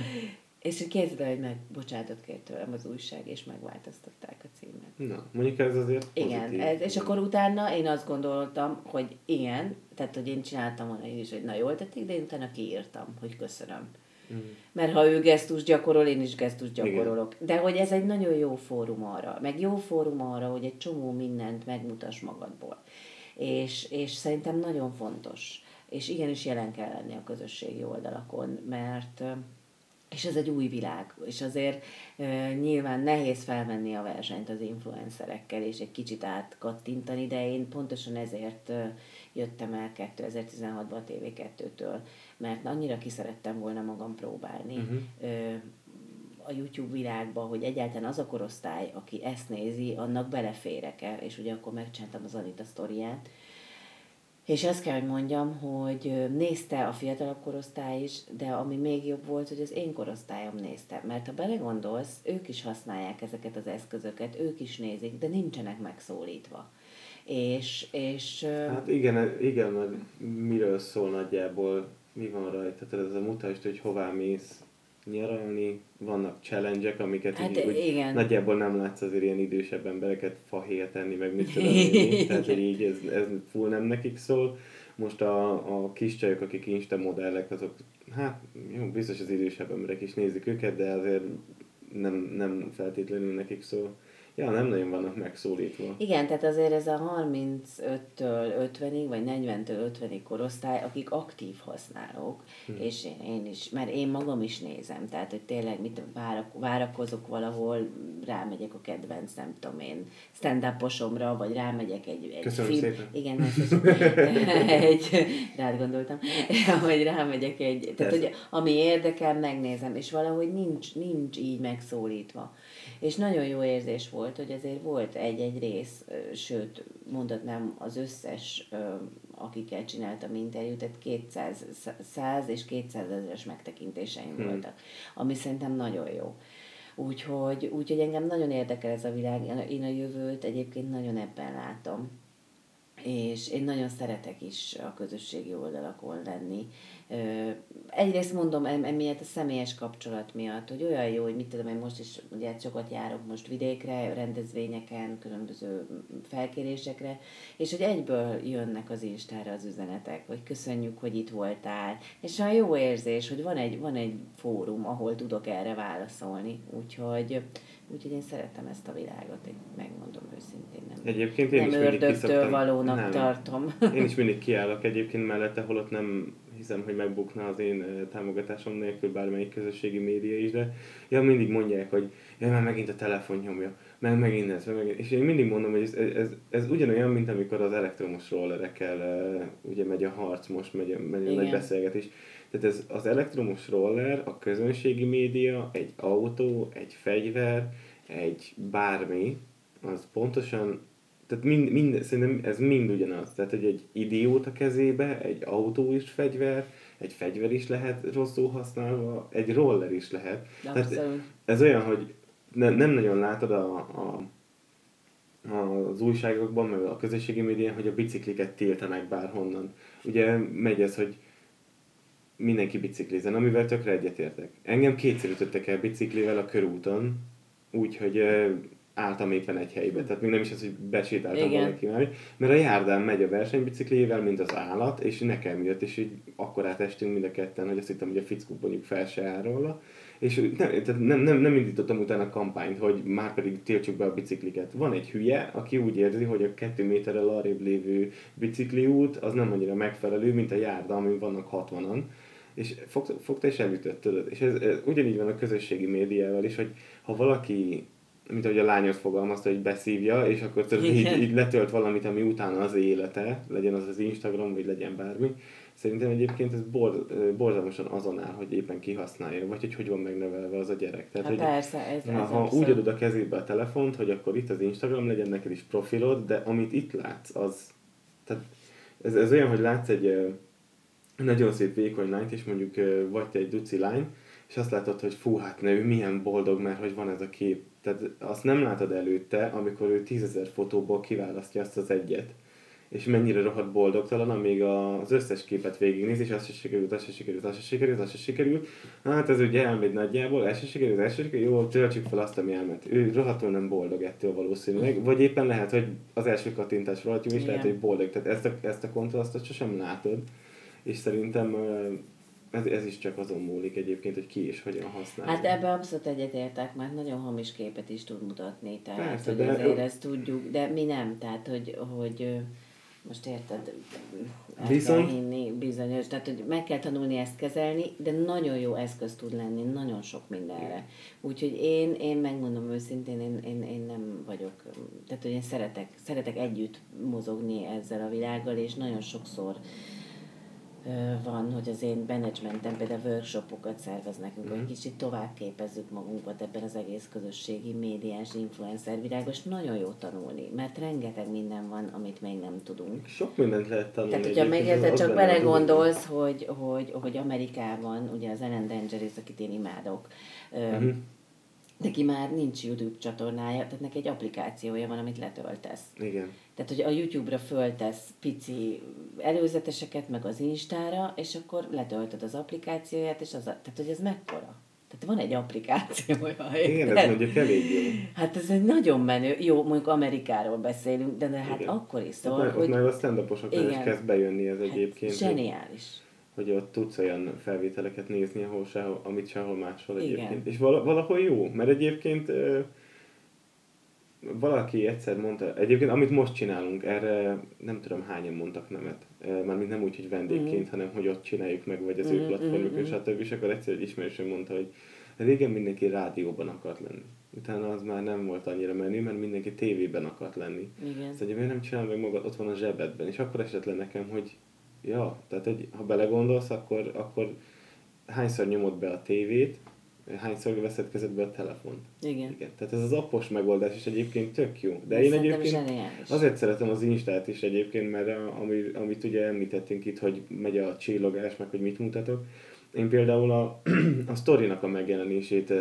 és képzeld hogy meg bocsánatot kért tőlem az újság, és megváltoztatták a címet. Na, mondjuk ez azért Igen, ez, és akkor utána én azt gondoltam, hogy igen, tehát hogy én csináltam volna én is, hogy na jól tették, de én utána kiírtam, hogy köszönöm. Mm. Mert ha ő gesztus gyakorol, én is gesztus gyakorolok. Igen. De hogy ez egy nagyon jó fórum arra, meg jó fórum arra, hogy egy csomó mindent megmutass magadból. És, és szerintem nagyon fontos. És igenis jelen kell lenni a közösségi oldalakon, mert és ez egy új világ, és azért e, nyilván nehéz felvenni a versenyt az influencerekkel, és egy kicsit átkattintani, de én pontosan ezért e, jöttem el 2016-ban a TV2-től, mert annyira kiszerettem volna magam próbálni uh-huh. e, a YouTube világba, hogy egyáltalán az a korosztály, aki ezt nézi, annak beleférek-e, és ugye akkor megcsináltam az Anita sztoriát, és ezt kell, hogy mondjam, hogy nézte a fiatalabb korosztály is, de ami még jobb volt, hogy az én korosztályom nézte. Mert ha belegondolsz, ők is használják ezeket az eszközöket, ők is nézik, de nincsenek megszólítva. És, és hát igen, igen, mert miről szól nagyjából, mi van rajta, tehát ez a mutasd, hogy hová mész, nyaralni, vannak challenge amiket hát így, úgy igen. nagyjából nem látsz azért ilyen idősebb embereket fahéja tenni, meg mit tudom én, *laughs* tehát hogy így ez, ez full nem nekik szól. Most a, a kis csajok, akik Insta modellek, azok, hát jó, biztos az idősebb emberek is nézik őket, de azért nem, nem feltétlenül nekik szól. Ja, nem nagyon vannak megszólítva. Igen, tehát azért ez a 35-től 50-ig, vagy 40-től 50-ig korosztály, akik aktív használók, hmm. és én, is, mert én magam is nézem, tehát hogy tényleg mit várak, várakozok valahol, rámegyek a kedvenc, nem tudom én, stand vagy rámegyek egy, egy Köszönöm film. Szépen. Igen, *laughs* egy, rád gondoltam, *laughs* hogy rámegyek egy, tehát hogy ami érdekel, megnézem, és valahogy nincs, nincs így megszólítva. És nagyon jó érzés volt, hogy ezért volt egy-egy rész, sőt, mondhatnám az összes, akikkel csináltam interjút, tehát 200, 100 és 200 ezeres megtekintéseim hmm. voltak, ami szerintem nagyon jó. Úgyhogy, úgyhogy engem nagyon érdekel ez a világ, én a jövőt egyébként nagyon ebben látom. És én nagyon szeretek is a közösségi oldalakon lenni, egyrészt mondom, emiatt a személyes kapcsolat miatt, hogy olyan jó, hogy mit tudom én most is, ugye sokat járok most vidékre, rendezvényeken, különböző felkérésekre, és hogy egyből jönnek az Instára az üzenetek, hogy köszönjük, hogy itt voltál, és olyan jó érzés, hogy van egy, van egy fórum, ahol tudok erre válaszolni, úgyhogy Úgyhogy én szeretem ezt a világot, én megmondom őszintén. Nem, egyébként én nem is ördögtől valónak nem. tartom. Én is mindig kiállok egyébként mellette, holott nem hiszem, hogy megbukna az én támogatásom nélkül bármelyik közösségi média is, de ja, mindig mondják, hogy ja, már megint a telefon nyomja, meg megint ez, meg megint. És én mindig mondom, hogy ez, ez, ez ugyanolyan, mint amikor az elektromos rollerekkel ugye megy a harc, most megy, megy a nagy beszélgetés. Tehát ez az elektromos roller, a közönségi média, egy autó, egy fegyver, egy bármi, az pontosan tehát mind, mind, szerintem ez mind ugyanaz. Tehát, hogy egy idióta kezébe, egy autó is fegyver, egy fegyver is lehet rosszul használva, egy roller is lehet. Tehát ez olyan, hogy ne, nem nagyon látod a, a, az újságokban, meg a közösségi médián, hogy a bicikliket tiltanak bárhonnan. Ugye megy ez, hogy mindenki biciklizen, amivel tökre egyetértek. Engem kétszer ütöttek el biciklivel a körúton, úgyhogy álltam éppen egy helybe, tehát még nem is az, hogy besétáltam Igen. volna kívánni, mert a járdán megy a versenybicikliével, mint az állat, és nekem jött, és így akkor átestünk mind a ketten, hogy azt hittem, hogy a fickó mondjuk fel se áll róla, és nem, tehát nem, nem, nem indítottam utána a kampányt, hogy már pedig tiltsuk be a bicikliket. Van egy hülye, aki úgy érzi, hogy a kettő méterrel arrébb lévő bicikliút az nem annyira megfelelő, mint a járda, amin vannak 60-an, és fogta, fogta és elütött, tudod. És ez, ez ugyanígy van a közösségi médiával is, hogy ha valaki mint ahogy a lányos fogalmazta, hogy beszívja, és akkor tudod, így, így letölt valamit, ami utána az élete, legyen az az Instagram, vagy legyen bármi. Szerintem egyébként ez bor, borzalmasan azon áll, hogy éppen kihasználja, vagy hogy hogy van megnevelve az a gyerek. Tehát, hát hogy, persze, ez, ez ha abszolút. úgy adod a kezébe a telefont, hogy akkor itt az Instagram legyen neked is profilod, de amit itt látsz, az tehát ez, ez olyan, hogy látsz egy nagyon szép vékony lányt, és mondjuk vagy te egy duci lány, és azt látod, hogy fú, hát ne, ő milyen boldog, mert hogy van ez a kép. Tehát azt nem látod előtte, amikor ő tízezer fotóból kiválasztja azt az egyet és mennyire rohadt boldogtalan, amíg az összes képet végignéz, és az se sikerült, az se sikerült, az se sikerült, az se sikerült. Hát ez ugye elmegy nagyjából, ez se sikerült, ez se sikerült, jó, töltsük fel azt, ami elment. Ő rohadtul nem boldog ettől valószínűleg, vagy éppen lehet, hogy az első kattintás rohadt jó, és lehet, hogy boldog. Tehát ezt a, ezt a kontrasztot sosem látod, és szerintem ez, ez is csak azon múlik egyébként, hogy ki és hogyan használja. Hát ebbe abszolút egyetértek, mert nagyon hamis képet is tud mutatni, tehát Persze, hogy de... azért ezt tudjuk, de mi nem, tehát hogy, hogy most érted, el Viszont... kell hinni bizonyos, tehát hogy meg kell tanulni ezt kezelni, de nagyon jó eszköz tud lenni, nagyon sok mindenre. Úgyhogy én, én megmondom őszintén, én, én, én nem vagyok, tehát hogy én szeretek, szeretek együtt mozogni ezzel a világgal, és nagyon sokszor uh, van, hogy az én menedzsmentem például workshopokat szervez nekünk, mm. hogy mhm. kicsit tovább képezzük magunkat ebben az egész közösségi, médiás, influencer világban, és nagyon jó tanulni, mert rengeteg minden van, amit még nem tudunk. Sok mindent lehet tanulni. Tehát, hogyha még te csak belegondolsz, hogy, hogy, hogy Amerikában, ugye az Ellen DeGeneres, akit én imádok, mm-hmm neki már nincs YouTube csatornája, tehát neki egy applikációja van, amit letöltesz. Igen. Tehát, hogy a YouTube-ra föltesz pici előzeteseket, meg az Instára, és akkor letöltöd az applikációját, és az a, tehát, hogy ez mekkora? Tehát van egy applikációja. *laughs* Igen, ez mondjuk elég jó. Hát ez egy nagyon menő, jó, mondjuk Amerikáról beszélünk, de, de hát igen. akkor is szóval, ott, hogy... Meg a stand is kezd bejönni ez hát egyébként. Zseniális. Hogy hogy ott tudsz olyan felvételeket nézni, ahol sehol, amit sehol máshol Igen. egyébként. És valahol jó, mert egyébként valaki egyszer mondta, egyébként amit most csinálunk, erre nem tudom hányan mondtak nemet, mármint nem úgy, hogy vendégként, mm. hanem hogy ott csináljuk meg, vagy az mm, ő platformjuk, mm, és stb. És akkor egyszer egy ismerősöm mondta, hogy régen mindenki rádióban akart lenni. Utána az már nem volt annyira menő, mert mindenki tévében akart lenni. Igen. Szóval miért nem csinál meg magad, ott van a zsebedben. És akkor esett le nekem, hogy Ja, tehát hogy ha belegondolsz, akkor, akkor hányszor nyomod be a tévét, hányszor veszed kezedbe a telefont. Igen. Igen. Tehát ez az appos megoldás is egyébként tök jó. De én egyébként zseniális. azért szeretem az Instát is egyébként, mert a, ami, amit ugye említettünk itt, hogy megy a csillogás, meg hogy mit mutatok. Én például a, *clears throat* a sztorinak a megjelenését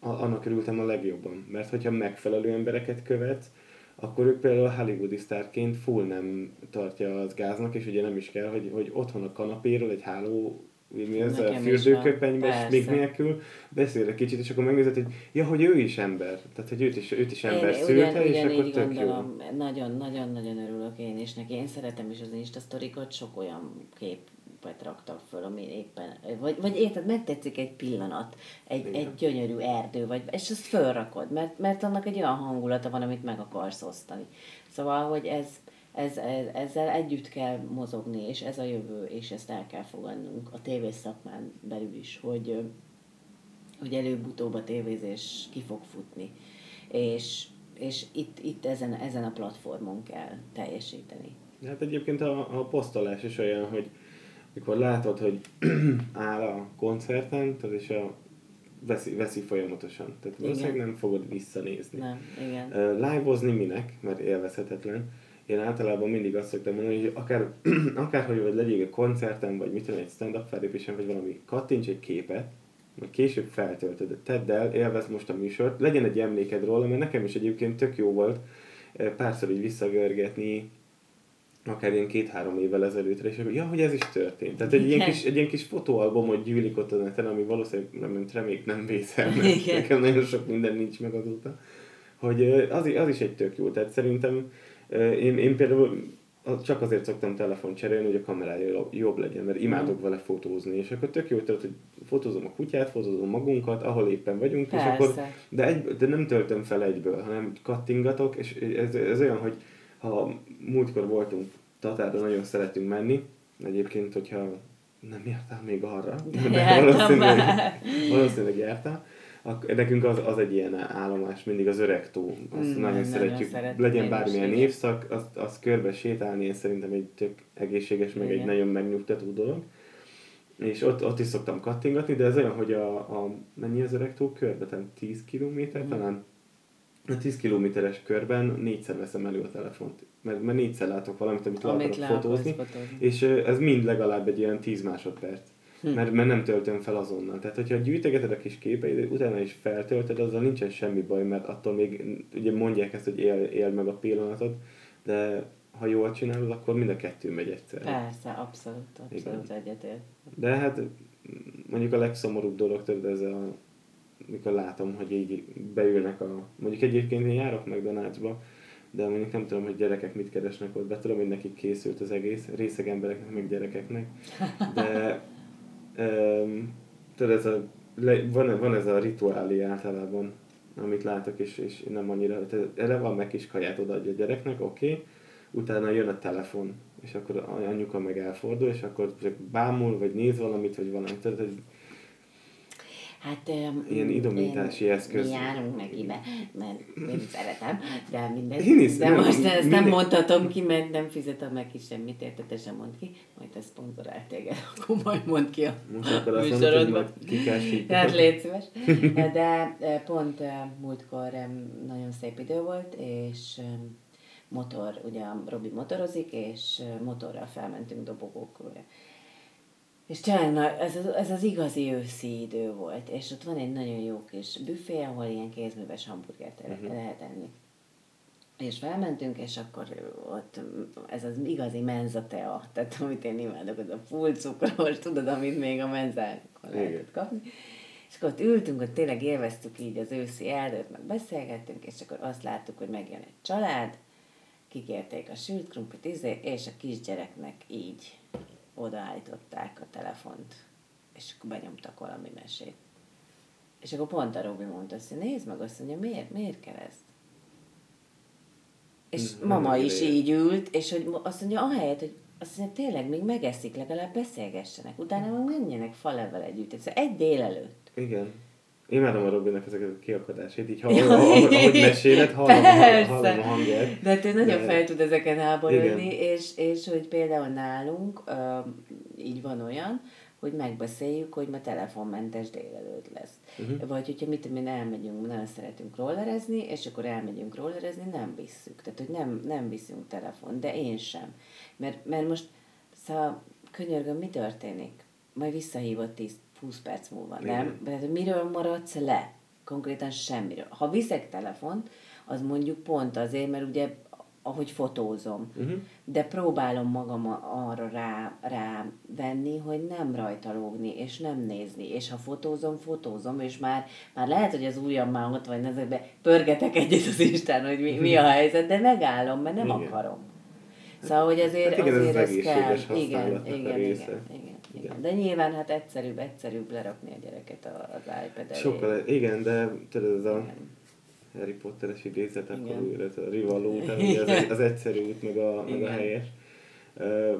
annak örültem a legjobban. Mert hogyha megfelelő embereket követsz, akkor ők például hollywoodi sztárként full nem tartja az gáznak, és ugye nem is kell, hogy, hogy otthon a kanapéről egy háló mi ez a fürdőköpenyben, még nélkül beszél egy kicsit, és akkor megnézed, hogy ja, hogy ő is ember. Tehát, hogy őt is, őt is ember én, szülte, ugyan, és akkor tök gondolom, jó. Nagyon, nagyon, nagyon örülök én is neki. Én szeretem is az Insta sztorikat, sok olyan kép képet raktak föl, ami éppen, vagy, vagy érted, megtetszik egy pillanat, egy, egy gyönyörű erdő, vagy, és ezt fölrakod, mert, mert annak egy olyan hangulata van, amit meg akarsz osztani. Szóval, hogy ez, ez, ez, ezzel együtt kell mozogni, és ez a jövő, és ezt el kell fogadnunk a tévés szakmán belül is, hogy, hogy előbb-utóbb a tévézés ki fog futni. És, és itt, itt ezen, ezen a platformon kell teljesíteni. Hát egyébként a, a posztolás is olyan, hogy mikor látod, hogy *clears throat* áll a koncerten, tehát és a veszi, veszi folyamatosan. Tehát valószínűleg nem fogod visszanézni. Nem, igen. Live-ozni minek, mert élvezhetetlen. Én általában mindig azt szoktam mondani, hogy akár, *clears throat* akárhogy vagy legyél a koncerten, vagy mit tudom, egy stand-up fellépésen, vagy valami, kattints egy képet, majd később feltöltöd, tedd el, élvezd most a műsort, legyen egy emléked róla, mert nekem is egyébként tök jó volt párszor így visszagörgetni akár ilyen két-három évvel ezelőttre, és akkor, ja, hogy ez is történt. Tehát egy ilyen, kis, egy ilyen kis fotóalbumot gyűlik ott a neten, ami valószínűleg nem, remék nem vészel, mert Igen. nekem nagyon sok minden nincs meg azóta. Hogy az, az is egy tök jó. Tehát szerintem én, én például csak azért szoktam telefon cserélni, hogy a kamerája jobb legyen, mert imádok mm. vele fotózni, és akkor tök jó tört, hogy fotózom a kutyát, fotózom magunkat, ahol éppen vagyunk, Persze. és akkor, de, egy, de nem töltöm fel egyből, hanem kattingatok, és ez, ez olyan, hogy ha múltkor voltunk Tatárra, nagyon szeretünk menni, egyébként, hogyha nem jártál még arra, de, de valószínűleg, valószínűleg jártál, akkor nekünk az, az egy ilyen állomás, mindig az öreg tó, azt mm, nagyon szeretjük, nagyon legyen bármilyen évszak, azt, azt körbe sétálni, én szerintem egy tök egészséges, meg Igen. egy nagyon megnyugtató dolog. És ott, ott is szoktam kattingatni, de ez olyan, hogy a, a mennyi az öreg tó körbe, 10 kilométer mm. talán, a 10 kilométeres körben négyszer veszem elő a telefont. Mert, mert négyszer látok valamit, amit, amit le akarok fotózni, fotózni, és ez mind legalább egy ilyen 10 másodperc. Hm. Mert, mert nem töltöm fel azonnal. Tehát, hogyha gyűjtegeted a kis képeid, utána is feltöltöd, azzal nincsen semmi baj, mert attól még ugye mondják ezt, hogy él, él meg a pillanatot, de ha jól csinálod, akkor mind a kettő megy egyszer. Persze, abszolút, abszolút egyetért. De hát mondjuk a legszomorúbb dolog tudod, ez a mikor látom, hogy így beülnek a... Mondjuk egyébként én járok McDonald'sba, de mondjuk nem tudom, hogy gyerekek mit keresnek ott, de tudom, hogy nekik készült az egész, részeg embereknek, meg gyerekeknek, de tudod, ez a, van, van ez a rituálé általában, amit látok, és, és nem annyira, tehát erre van meg kis kaját odaadja a gyereknek, oké, okay. utána jön a telefon, és akkor anyuka meg elfordul, és akkor csak bámul, vagy néz valamit, vagy valamit, tehát Hát, Ilyen idomítási én, eszköz. Mi járunk meg ide, mert én szeretem, de mindegy. Én is, de nem, most ezt nem mondhatom ki, mert nem fizetem meg ki semmit, érted, te sem mond ki, majd te szponzorál téged, *laughs* akkor majd mond ki a most akkor azt műsorodban. Hát légy szíves. De pont múltkor nagyon szép idő volt, és motor, ugye Robi motorozik, és motorral felmentünk dobogókról és tényleg ez, az, ez az igazi őszi idő volt, és ott van egy nagyon jó kis büfé, ahol ilyen kézműves hamburgert uh-huh. lehet enni. És felmentünk, és akkor ott ez az igazi menzatea, tehát amit én imádok, az a full cukros, tudod, amit még a menzákon lehetett kapni. És akkor ott ültünk, ott tényleg élveztük így az őszi erdőt, meg beszélgettünk, és akkor azt láttuk, hogy megjön egy család, kikérték a sült krumplit, izé, és a kisgyereknek így odaállították a telefont, és akkor benyomtak valami mesét. És akkor pont a Robi mondta azt, nézd meg, azt mondja, miért, miért kell ezt? És mm, mama is így ült, és hogy azt mondja, ahelyett, hogy azt mondja, tényleg még megeszik, legalább beszélgessenek, utána meg menjenek falevel együtt. Ez egy délelőtt. Igen. Imádom a Robinak ezeket a kiakadásait, így hallom, ahogy, ahogy meséled, hallom, hallom a hangját. De ő nagyon de... fel tud ezeken háborulni, és, és hogy például nálunk uh, így van olyan, hogy megbeszéljük, hogy ma telefonmentes délelőtt lesz. Uh-huh. Vagy hogyha mit mi elmegyünk, nagyon szeretünk rollerezni, és akkor elmegyünk rollerezni, nem visszük. Tehát, hogy nem, nem viszünk telefon, de én sem. Mert, mert most, szóval könyörgöm, mi történik? Majd visszahívott 10 20 perc múlva, Igen. nem? Tehát miről maradsz le? Konkrétan semmiről. Ha viszek telefont, az mondjuk pont azért, mert ugye ahogy fotózom, uh-huh. de próbálom magam arra rá, rá venni, hogy nem rajta lógni, és nem nézni, és ha fotózom, fotózom, és már, már lehet, hogy az ujjam már ott vagy ezekbe, pörgetek egyet az Isten, hogy mi, mi a *laughs* helyzet, de megállom, mert nem igen. akarom. Szóval, hogy azért, hát igen, azért ez, ez kell. Igen, igen, igen, igen. Igen. De nyilván hát egyszerűbb, egyszerűbb lerakni a gyereket az iPad elé. Sokkal, igen, de tudod, ez a igen. Harry Potteres idézet, akkor újra a rivaló után, az, az egyszerű út, meg a, meg a helyes. Uh,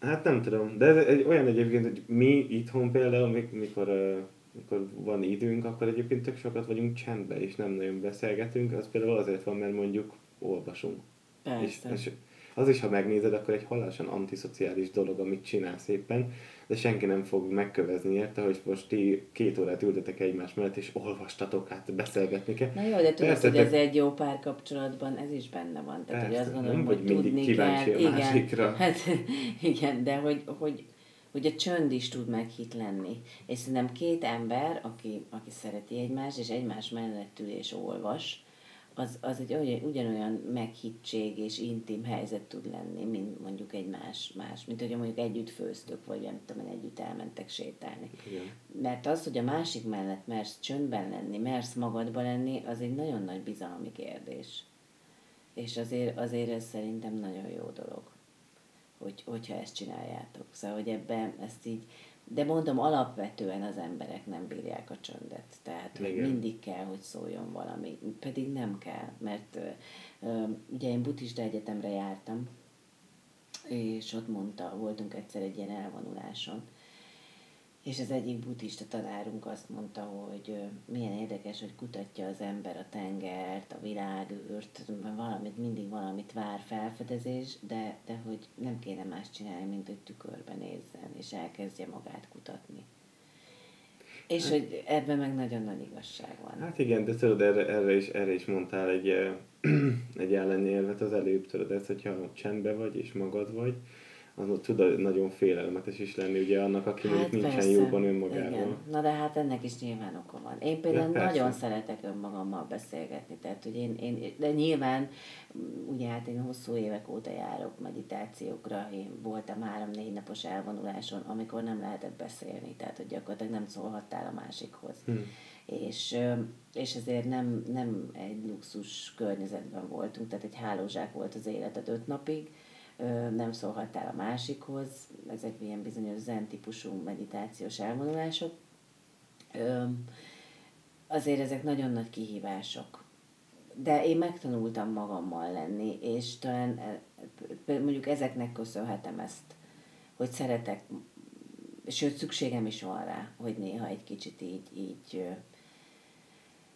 hát nem tudom, de ez egy, olyan egyébként, hogy mi itthon például, mikor, uh, mikor van időnk, akkor egyébként tök sokat vagyunk csendben, és nem nagyon beszélgetünk, az például azért van, mert mondjuk olvasunk. Persze. És, és az is, ha megnézed, akkor egy halálosan antiszociális dolog, amit csinálsz éppen, de senki nem fog megkövezni érte, hogy most ti két órát ültetek egymás mellett, és olvastatok, hát beszélgetni kell. Na jó, de tudod, Persze, hogy ez egy jó párkapcsolatban, ez is benne van. Tehát, Persze, hogy azt gondolom, hogy tudni kell. Igen, *laughs* hát, igen, de hogy, hogy, hogy a csönd is tud meghitleni. És szerintem két ember, aki, aki szereti egymást, és egymás mellett ül és olvas, az, az egy olyan, ugyanolyan meghittség és intim helyzet tud lenni, mint mondjuk egy más, más mint hogy mondjuk együtt főztök, vagy nem tudom, együtt elmentek sétálni. Igen. Mert az, hogy a másik mellett mersz csöndben lenni, mersz magadba lenni, az egy nagyon nagy bizalmi kérdés. És azért, azért ez szerintem nagyon jó dolog, hogy, hogyha ezt csináljátok. Szóval, hogy ebben ezt így de mondom, alapvetően az emberek nem bírják a csöndet. Tehát hogy mindig kell, hogy szóljon valami. Pedig nem kell, mert ugye én buddhista egyetemre jártam, és ott mondta, voltunk egyszer egy ilyen elvonuláson, és az egyik buddhista tanárunk azt mondta, hogy milyen érdekes, hogy kutatja az ember a tengert, a világűrt, valamit, mindig valamit vár felfedezés, de, de hogy nem kéne más csinálni, mint hogy tükörbe nézzen, és elkezdje magát kutatni. És hát, hogy ebben meg nagyon nagy igazság van. Hát igen, de tudod, erre, erre, is, erre is mondtál egy, *clears throat* egy ellenérvet az előbb, tudod, ez, hogyha csendbe vagy és magad vagy, az tud nagyon félelmetes is lenni ugye annak, aki hát mondjuk nincsen jóban önmagával. Igen. Na de hát ennek is nyilván oka van. Én például ja, nagyon szeretek önmagammal beszélgetni, tehát hogy én, én, de nyilván ugye hát én hosszú évek óta járok meditációkra, én voltam három-négy napos elvonuláson, amikor nem lehetett beszélni, tehát hogy gyakorlatilag nem szólhattál a másikhoz. Hmm. És, és ezért nem, nem egy luxus környezetben voltunk, tehát egy hálózsák volt az életed öt napig, nem szólhattál a másikhoz, ezek ilyen bizonyos zen típusú meditációs elvonulások. Azért ezek nagyon nagy kihívások. De én megtanultam magammal lenni, és talán mondjuk ezeknek köszönhetem ezt, hogy szeretek, sőt szükségem is van rá, hogy néha egy kicsit így, így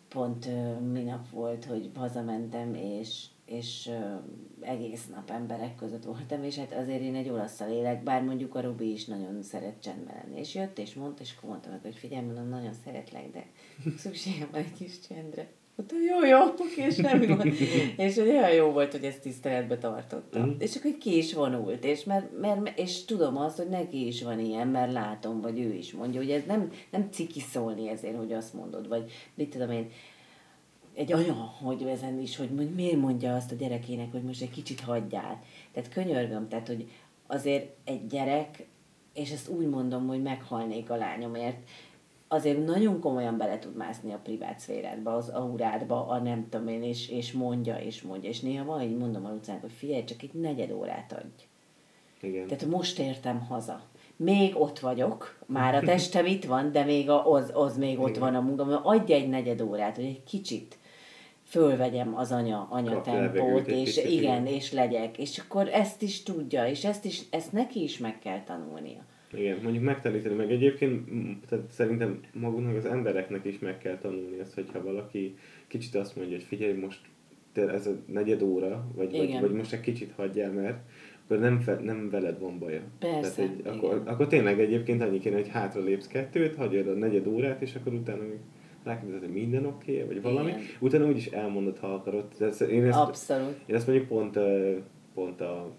pont minap volt, hogy hazamentem, és és egész nap emberek között voltam, és hát azért én egy olaszszal élek, bár mondjuk a Robi is nagyon szeret csendben lenni. És jött, és mondta, és akkor mondtam hogy figyelj, mondom, nagyon szeretlek, de szükségem van egy kis csendre. Mondta, jó, jó, és nem gond. *laughs* és hogy olyan jó volt, hogy ezt tiszteletbe tartottam. Mm. És akkor ki is vonult, és, mert, mert, és tudom azt, hogy neki is van ilyen, mert látom, vagy ő is mondja, hogy ez nem, nem ciki szólni ezért, hogy azt mondod, vagy mit tudom én, egy anya, hogy ezen is, hogy miért mondja azt a gyerekének, hogy most egy kicsit hagyjál. Tehát könyörgöm, tehát hogy azért egy gyerek, és ezt úgy mondom, hogy meghalnék a lányomért, azért nagyon komolyan bele tud mászni a privát szférádba, az aurádba, a nem tudom én, és, és mondja, és mondja. És néha van, hogy mondom a utcának, hogy figyelj, csak egy negyed órát adj. Igen. Tehát most értem haza. Még ott vagyok, már a *laughs* testem itt van, de még a, az, az még ott Igen. van a munkam. Adj egy negyed órát, hogy egy kicsit fölvegyem az anya, anya tempót, és igen, és legyek. És akkor ezt is tudja, és ezt, is, ezt neki is meg kell tanulnia. Igen, mondjuk megtanítani, meg egyébként tehát szerintem magunknak az embereknek is meg kell tanulni azt, hogyha valaki kicsit azt mondja, hogy figyelj, most ez a negyed óra, vagy, vagy, vagy most egy kicsit hagyjál, mert akkor nem, fe, nem veled van baja. Persze, Tehát, egy, akkor, akkor tényleg egyébként annyi kéne, hogy hátra lépsz kettőt, hagyjad a negyed órát, és akkor utána még rákérdezed, hogy minden oké, okay, vagy valami, Igen. utána úgyis elmondod, ha akarod. Én ezt, Abszolút. Én ezt mondjuk pont, pont a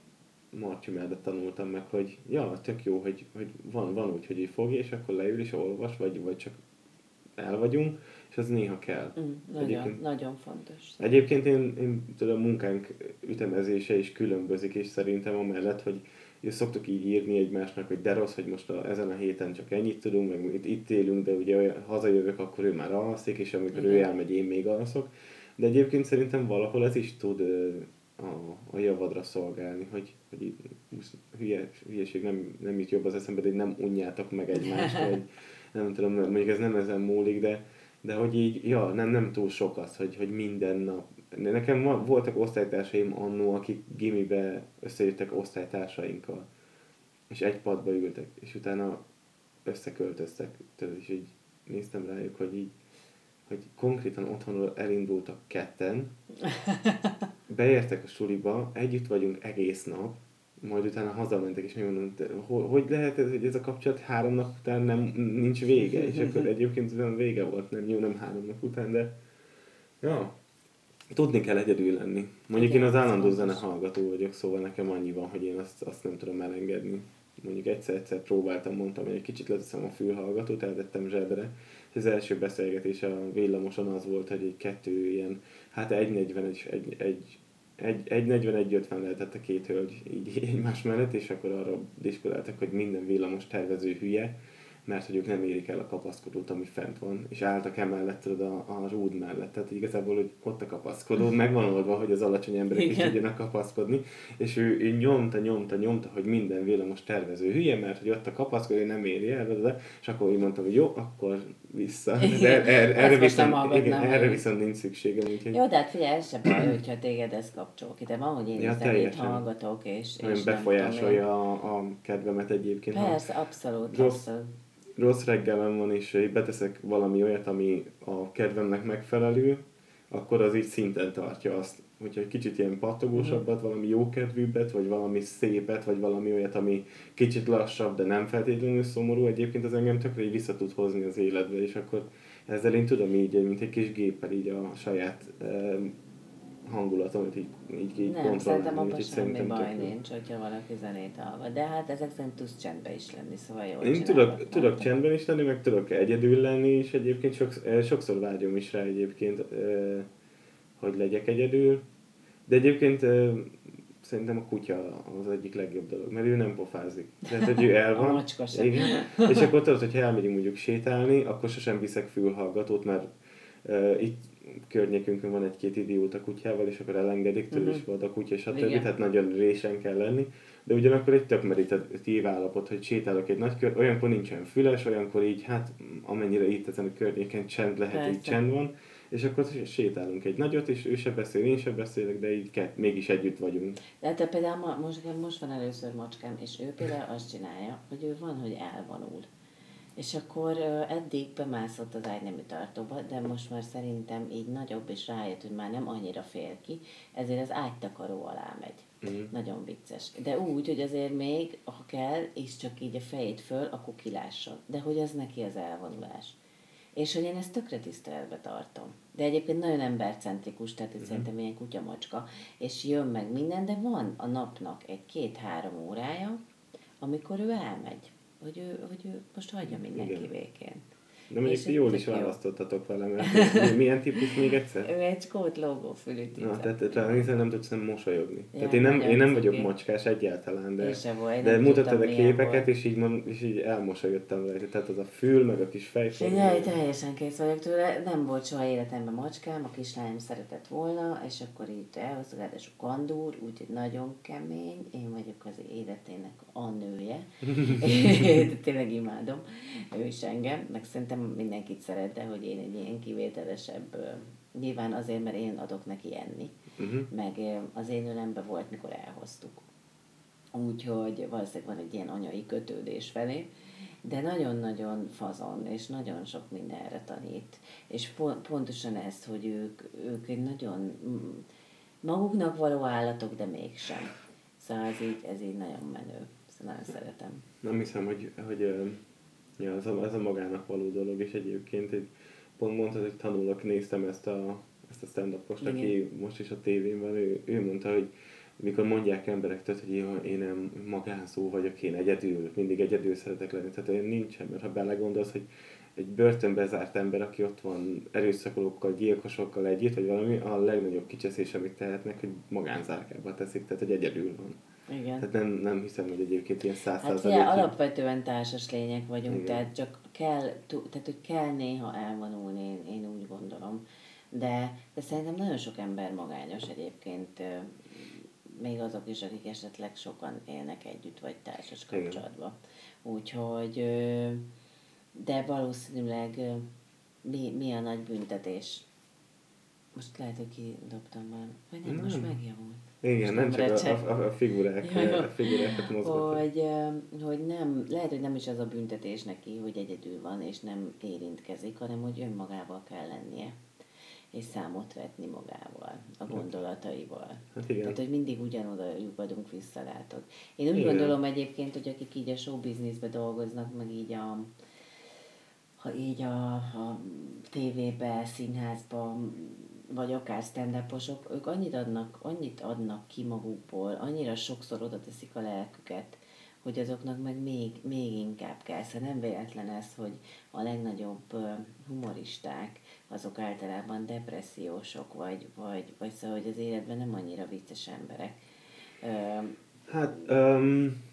Marci mellett tanultam meg, hogy ja, tök jó, hogy, hogy van, van úgy, hogy így fogja, és akkor leül és olvas, vagy, vagy csak el vagyunk, és az néha kell. Mm, nagyon, egyébként, nagyon fontos. Egyébként én, én tudom, a munkánk ütemezése is különbözik, és szerintem amellett, hogy és szoktuk így írni egymásnak, hogy de rossz, hogy most a, ezen a héten csak ennyit tudunk, meg itt, itt élünk, de ugye olyan, hazajövök, akkor ő már alszik, és amikor Igen. ő elmegy, én még alszok. De egyébként szerintem valahol ez is tud a, a javadra szolgálni, hogy, hogy hülye, hülyeség nem, nem jut jobb az eszembe, de nem unjátok meg egymást, *laughs* vagy nem tudom, mondjuk ez nem ezen múlik, de, de hogy így, ja, nem, nem túl sok az, hogy, hogy minden nap Nekem voltak osztálytársaim annó, akik gimibe összejöttek osztálytársainkkal, és egy padba ültek, és utána összeköltöztek, tudod, és így néztem rájuk, hogy így, hogy konkrétan otthonról elindultak ketten, *laughs* beértek a suliba, együtt vagyunk egész nap, majd utána hazamentek, és mondom, hogy lehet ez, hogy ez a kapcsolat három nap után nem, nincs vége, és akkor egyébként olyan vége volt, nem jó, nem három nap után, de ja, Tudni kell egyedül lenni. Mondjuk Igen, én az állandó zene hallgató vagyok, szóval nekem annyi van, hogy én azt, azt nem tudom elengedni. Mondjuk egyszer-egyszer próbáltam, mondtam, hogy egy kicsit leteszem a fülhallgatót, eltettem zsebre. Az első beszélgetés a villamoson az volt, hogy egy kettő ilyen, hát 1.40 és egy, egy, egy, egy 41 50 lehetett a két hölgy így *laughs* egymás mellett, és akkor arra diskoláltak, hogy minden villamos tervező hülye, mert hogy ők nem érik el a kapaszkodót, ami fent van, és álltak emellett a, a rúd mellett. Tehát igazából, hogy ott a kapaszkodó, *laughs* meg van oldva, hogy az alacsony emberek Igen. is tudjanak kapaszkodni, és ő, ő, nyomta, nyomta, nyomta, hogy minden villamos tervező hülye, mert hogy ott a kapaszkodó, nem éri el, de, és akkor úgy mondtam, hogy jó, akkor vissza. De er, erre, viszont, igen, erre viszont nincs szükségem. Úgyhogy... Jó, de hát figyelj, ez se baj, hogyha téged ez kapcsol ki, de van, hogy én ja, zenét hallgatok, és, és befolyásolja a, a kedvemet egyébként. Persze, abszolút, rossz, abszolút rossz reggelem van, és beteszek valami olyat, ami a kedvemnek megfelelő, akkor az így szinten tartja azt. hogyha egy kicsit ilyen pattogósabbat, valami jókedvűbbet, vagy valami szépet, vagy valami olyat, ami kicsit lassabb, de nem feltétlenül szomorú, egyébként az engem tökre így vissza tud hozni az életbe, és akkor ezzel én tudom így, mint egy kis géppel így a saját hangulatomat így, így, így Nem, szerintem abban semmi baj tök... nincs, hogyha valaki zenét hallgat. De hát ezek szerint tudsz csendben is lenni, szóval jó. Én tudok, tudok csendben is lenni, meg tudok egyedül lenni, és egyébként sokszor, eh, sokszor vágyom is rá egyébként, eh, hogy legyek egyedül. De egyébként eh, szerintem a kutya az egyik legjobb dolog, mert ő nem pofázik. Tehát, hogy ő el *laughs* van. a macska sem. Igen. És akkor tudod, hogyha elmegyünk mondjuk sétálni, akkor sosem viszek fülhallgatót, mert uh, itt környékünk van egy-két idióta kutyával, és akkor elengedik, tőle uh-huh. is volt a kutya, stb. Igen. Tehát nagyon résen kell lenni. De ugyanakkor egy tök meditatív állapot, hogy sétálok egy nagy kör, olyankor nincsen füles, olyankor így, hát amennyire itt ezen a környéken csend lehet, Persze. így csend van, és akkor sétálunk egy nagyot, és ő se beszél, én se beszélek, de így kett, mégis együtt vagyunk. De te például most, most van először macskám, és ő például azt csinálja, hogy ő van, hogy elvonul. És akkor eddig bemászott az ágynemű tartóba, de most már szerintem így nagyobb, és rájött, hogy már nem annyira fél ki, ezért az ágytakaró alá megy. Mm. Nagyon vicces. De úgy, hogy azért még, ha kell, és csak így a fejét föl, akkor kilásson. De hogy az neki az elvonulás. És hogy én ezt tökre tiszteletbe tartom. De egyébként nagyon embercentrikus, tehát mm. szerintem ilyen kutyamacska, és jön meg minden, de van a napnak egy két-három órája, amikor ő elmegy hogy ő, hogy ő most hagyja mindenki Igen. békén. De mondjuk jól is választottatok vele, mert milyen típus még egyszer? Ő egy skót logófülű Na, tehát tehát nem tudsz nem mosolyogni. Ja, tehát én nem, én nem vagyok macskás egyáltalán, de, volt, de mutattad a képeket, volt. és így, és így elmosolyodtam vele. Tehát az a fül, meg a kis fejfog. Én teljesen kész vagyok tőle. Nem volt soha életemben macskám, a kislányom szeretett volna, és akkor így elhoztuk, és a kandúr, úgyhogy nagyon kemény. Én vagyok az életének a nője. *laughs* Tényleg imádom ő is engem, meg szerintem mindenkit szeret, de hogy én egy ilyen kivételesebb, nyilván azért, mert én adok neki enni, uh-huh. meg az én ölemben volt, mikor elhoztuk. Úgyhogy valószínűleg van egy ilyen anyai kötődés felé, de nagyon-nagyon fazon, és nagyon sok mindenre tanít. És po- pontosan ez, hogy ők, ők egy nagyon maguknak való állatok, de mégsem. Szóval ez így, ez így nagyon menő. Nagyon szeretem. Nem hiszem, hogy, hogy Ja, ez a, ez a magának való dolog, és egyébként egy, pont mondtad, hogy tanulok, néztem ezt a, ezt a stand up aki most is a tévén van, ő, ő mondta, hogy mikor mondják emberek, tehát, hogy én nem magánszó vagyok, én egyedül, mindig egyedül szeretek lenni, tehát olyan nincsen, mert ha belegondolsz, hogy egy börtönbe zárt ember, aki ott van erőszakolókkal, gyilkosokkal együtt, vagy valami, a legnagyobb kicseszés, amit tehetnek, hogy magánzárkába teszik, tehát hogy egyedül van. Igen. Tehát nem, nem hiszem, hogy egyébként ilyen száz Hát ilyen alapvetően társas lények vagyunk, Igen. tehát csak kell, tehát hogy kell néha elvonulni, én, én úgy gondolom. De, de szerintem nagyon sok ember magányos egyébként, még azok is, akik esetleg sokan élnek együtt, vagy társas kapcsolatban. Úgyhogy, de valószínűleg mi, mi a nagy büntetés? Most lehet, hogy kidobtam már. Vagy nem, nem. most megjavult. Igen, nem, nem csak a, a, a, figurák, ja, a figurákat mozgatják. Hogy, hogy nem, lehet, hogy nem is az a büntetés neki, hogy egyedül van, és nem érintkezik, hanem hogy önmagával kell lennie és számot vetni magával, a hát- gondolataival. Hát igen. Tehát, hogy mindig ugyanoda lyukadunk vissza, látod. Én úgy igen. gondolom egyébként, hogy akik így a show businessbe dolgoznak, meg így a, ha így a, a tévébe, színházba, vagy akár stand ők annyit adnak, annyit adnak ki magukból, annyira sokszor oda teszik a lelküket, hogy azoknak meg még, még inkább kell. Szóval nem véletlen ez, hogy a legnagyobb humoristák, azok általában depressziósok, vagy, vagy, vagy szóval, hogy az életben nem annyira vicces emberek. Hát, um,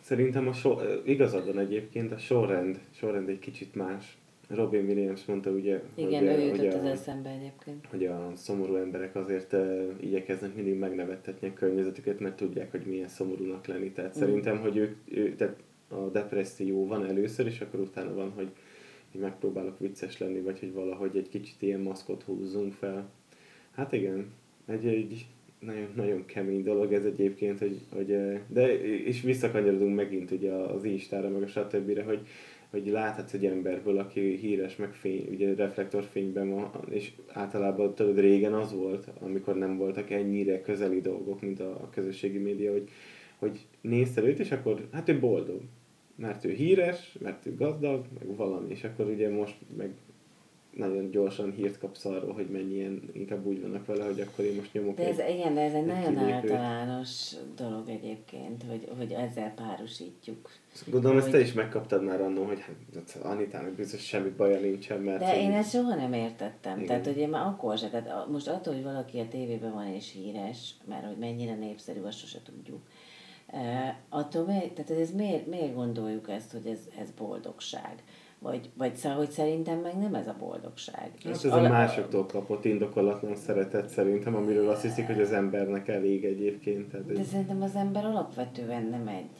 szerintem a so, igazad van egyébként, a sorrend, sorrend egy kicsit más. Robin Williams mondta ugye, Igen, hogy, ő jutott hogy a, az eszembe egyébként. Hogy a szomorú emberek azért uh, igyekeznek mindig megnevettetni a környezetüket, mert tudják, hogy milyen szomorúnak lenni. Tehát mm. szerintem, hogy ők, ő, tehát a depresszió van először, és akkor utána van, hogy, hogy megpróbálok vicces lenni, vagy hogy valahogy egy kicsit ilyen maszkot húzzunk fel. Hát igen, egy, egy nagyon, nagyon kemény dolog ez egyébként, hogy, hogy de és visszakanyarodunk megint ugye az Instára, meg a stb. hogy hogy láthatsz egy emberből, aki híres, meg fény, ugye reflektorfényben van, és általában tudod, régen az volt, amikor nem voltak ennyire közeli dolgok, mint a közösségi média, hogy, hogy nézted őt, és akkor hát ő boldog. Mert ő híres, mert ő gazdag, meg valami, és akkor ugye most meg nagyon gyorsan hírt kapsz arról, hogy mennyien inkább úgy vannak vele, hogy akkor én most nyomok De ez, egy, igen, de ez egy, egy nagyon kilépőt. általános dolog egyébként, hogy, hogy ezzel párosítjuk. Gondolom, hogy... ezt te is megkaptad már annól, hogy hát Anitának biztos semmi baja nincsen, mert... De én ezt soha nem értettem. Igen. Tehát, hogy én már akkor se, tehát most attól, hogy valaki a tévében van és híres, mert hogy mennyire népszerű, azt sose tudjuk. Uh, attól, tehát ez miért, miért gondoljuk ezt, hogy ez, ez boldogság? Vagy, vagy szóval, hogy szerintem meg nem ez a boldogság. Hát és ez a, a másoktól kapott indokolatlan szeretet szerintem, amiről azt hiszik, hogy az embernek elég egyébként. Tehát De szerintem az ember alapvetően nem egy,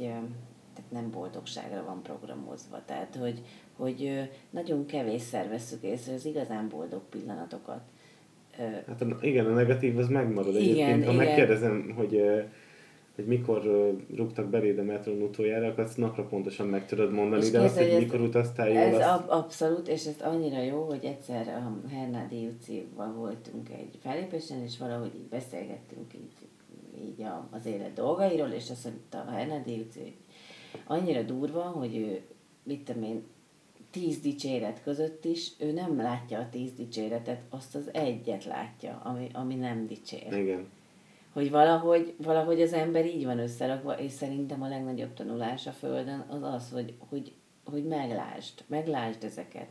tehát nem boldogságra van programozva. Tehát, hogy, hogy nagyon kevésszer veszük észre az igazán boldog pillanatokat. Hát igen, a negatív az megmarad igen, egyébként. Ha igen. megkérdezem, hogy hogy mikor rúgtak beléd a metron utoljára, akkor azt napra pontosan meg tudod mondani, és de azt, hogy mikor utaztál jól, Ez azt... ab- abszolút, és ez annyira jó, hogy egyszer a Hernádi utcéval voltunk egy fellépésen, és valahogy így beszélgettünk így, így a, az élet dolgairól, és azt mondta a Hernádi utcé, annyira durva, hogy ő, mit tudom én, tíz dicséret között is, ő nem látja a tíz dicséretet, azt az egyet látja, ami, ami nem dicsér. Igen hogy valahogy, valahogy az ember így van összerakva, és szerintem a legnagyobb tanulás a Földön az az, hogy, hogy, hogy meglásd, meglásd ezeket.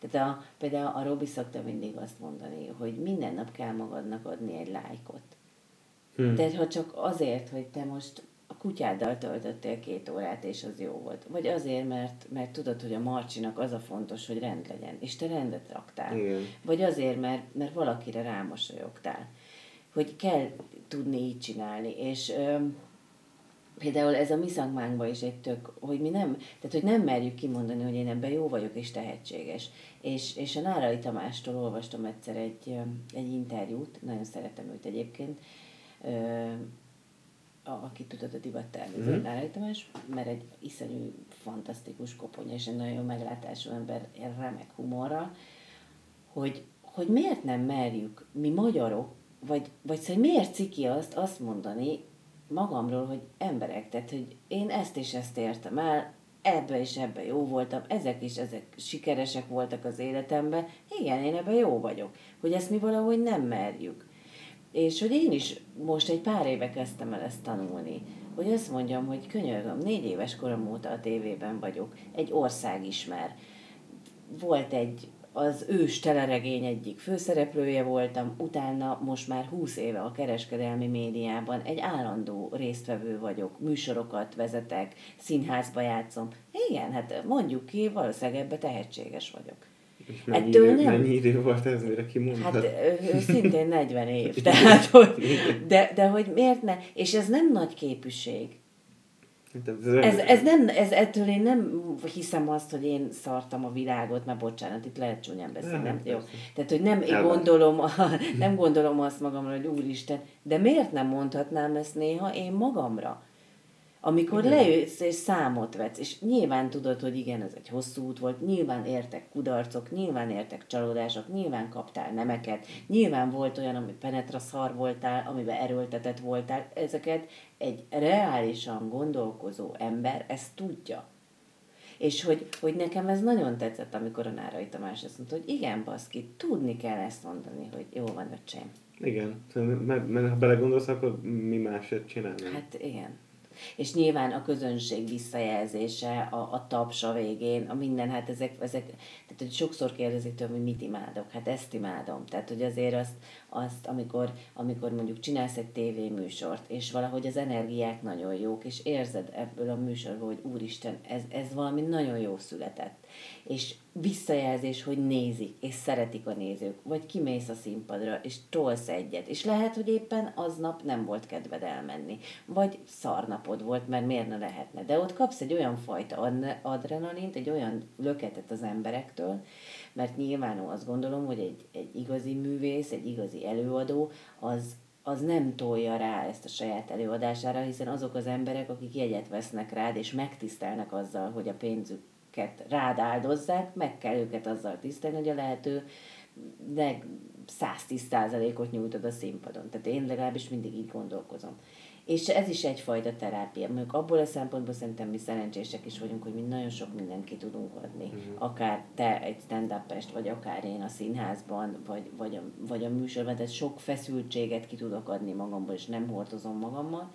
Tehát a, például a Robi szokta mindig azt mondani, hogy minden nap kell magadnak adni egy lájkot. Hmm. Tehát ha csak azért, hogy te most a kutyáddal töltöttél két órát, és az jó volt. Vagy azért, mert, mert tudod, hogy a Marcsinak az a fontos, hogy rend legyen, és te rendet raktál. Igen. Vagy azért, mert, mert valakire rámosolyogtál. Hogy kell tudni így csinálni. És ö, például ez a mi szakmánkban is egy tök, hogy mi nem, tehát hogy nem merjük kimondani, hogy én ebben jó vagyok és tehetséges. És, és a Nárai Tamástól olvastam egyszer egy, egy interjút, nagyon szeretem őt egyébként, ö, a, aki tudod a divattervező, mm-hmm. Nárai Tamás, mert egy iszonyú, fantasztikus koponya, és egy nagyon meglátású ember, remek humorral, hogy, hogy miért nem merjük mi magyarok vagy, vagy szóval miért ciki azt, azt mondani magamról, hogy emberek, tehát, hogy én ezt és ezt értem el, ebbe és ebbe jó voltam, ezek is ezek sikeresek voltak az életemben, igen, én ebbe jó vagyok. Hogy ezt mi valahogy nem merjük. És hogy én is most egy pár éve kezdtem el ezt tanulni, hogy azt mondjam, hogy könyörgöm, négy éves korom óta a tévében vagyok, egy ország ismer. Volt egy az ős teleregény egyik főszereplője voltam, utána most már 20 éve a kereskedelmi médiában egy állandó résztvevő vagyok, műsorokat vezetek, színházba játszom. Igen, hát mondjuk ki, valószínűleg ebbe tehetséges vagyok. És mennyi, Ettől idő, nem... mennyi idő volt ez, mire kimondtad? Hát szintén 40 év, tehát, hogy, de, de hogy miért ne? És ez nem nagy képűség. Ez, ez, nem, ez ettől én nem hiszem azt, hogy én szartam a világot, mert bocsánat, itt lehet csúnyán beszélni, nem jó. Tehát, hogy nem én gondolom, *laughs* nem gondolom azt magamra, hogy úristen, de miért nem mondhatnám ezt néha én magamra? Amikor igen. leülsz és számot vetsz, és nyilván tudod, hogy igen, ez egy hosszú út volt, nyilván értek kudarcok, nyilván értek csalódások, nyilván kaptál nemeket, nyilván volt olyan, ami penetra szar voltál, amiben erőltetett voltál, ezeket egy reálisan gondolkozó ember ezt tudja. És hogy, hogy nekem ez nagyon tetszett, amikor a Nárai Tamás azt mondta, hogy igen, baszki, tudni kell ezt mondani, hogy jó van, öcsém. Igen, mert, mert ha belegondolsz, akkor mi másért csinálni? Hát igen. És nyilván a közönség visszajelzése, a, a taps a végén, a minden, hát ezek, ezek tehát hogy sokszor kérdezik tőlem, hogy mit imádok, hát ezt imádom. Tehát, hogy azért azt, azt amikor, amikor mondjuk csinálsz egy tévéműsort, és valahogy az energiák nagyon jók, és érzed ebből a műsorból, hogy úristen, ez, ez valami nagyon jó született. És visszajelzés, hogy nézik, és szeretik a nézők, vagy kimész a színpadra, és tolsz egyet, és lehet, hogy éppen aznap nem volt kedved elmenni, vagy szarnapod volt, mert miért ne lehetne, de ott kapsz egy olyan fajta adrenalint, egy olyan löketet az emberektől, mert nyilván azt gondolom, hogy egy, egy igazi művész, egy igazi előadó, az, az nem tolja rá ezt a saját előadására, hiszen azok az emberek, akik jegyet vesznek rád, és megtisztelnek azzal, hogy a pénzük embereket rád áldozzák, meg kell őket azzal tisztelni, hogy a lehető leg 110%-ot nyújtod a színpadon. Tehát én legalábbis mindig így gondolkozom. És ez is egyfajta terápia. Mondjuk abból a szempontból szerintem mi szerencsések is vagyunk, hogy mi nagyon sok mindent ki tudunk adni. Uh-huh. Akár te egy stand up vagy akár én a színházban, vagy, vagy, a, vagy a műsorban, tehát sok feszültséget ki tudok adni magamból, és nem hordozom magammal.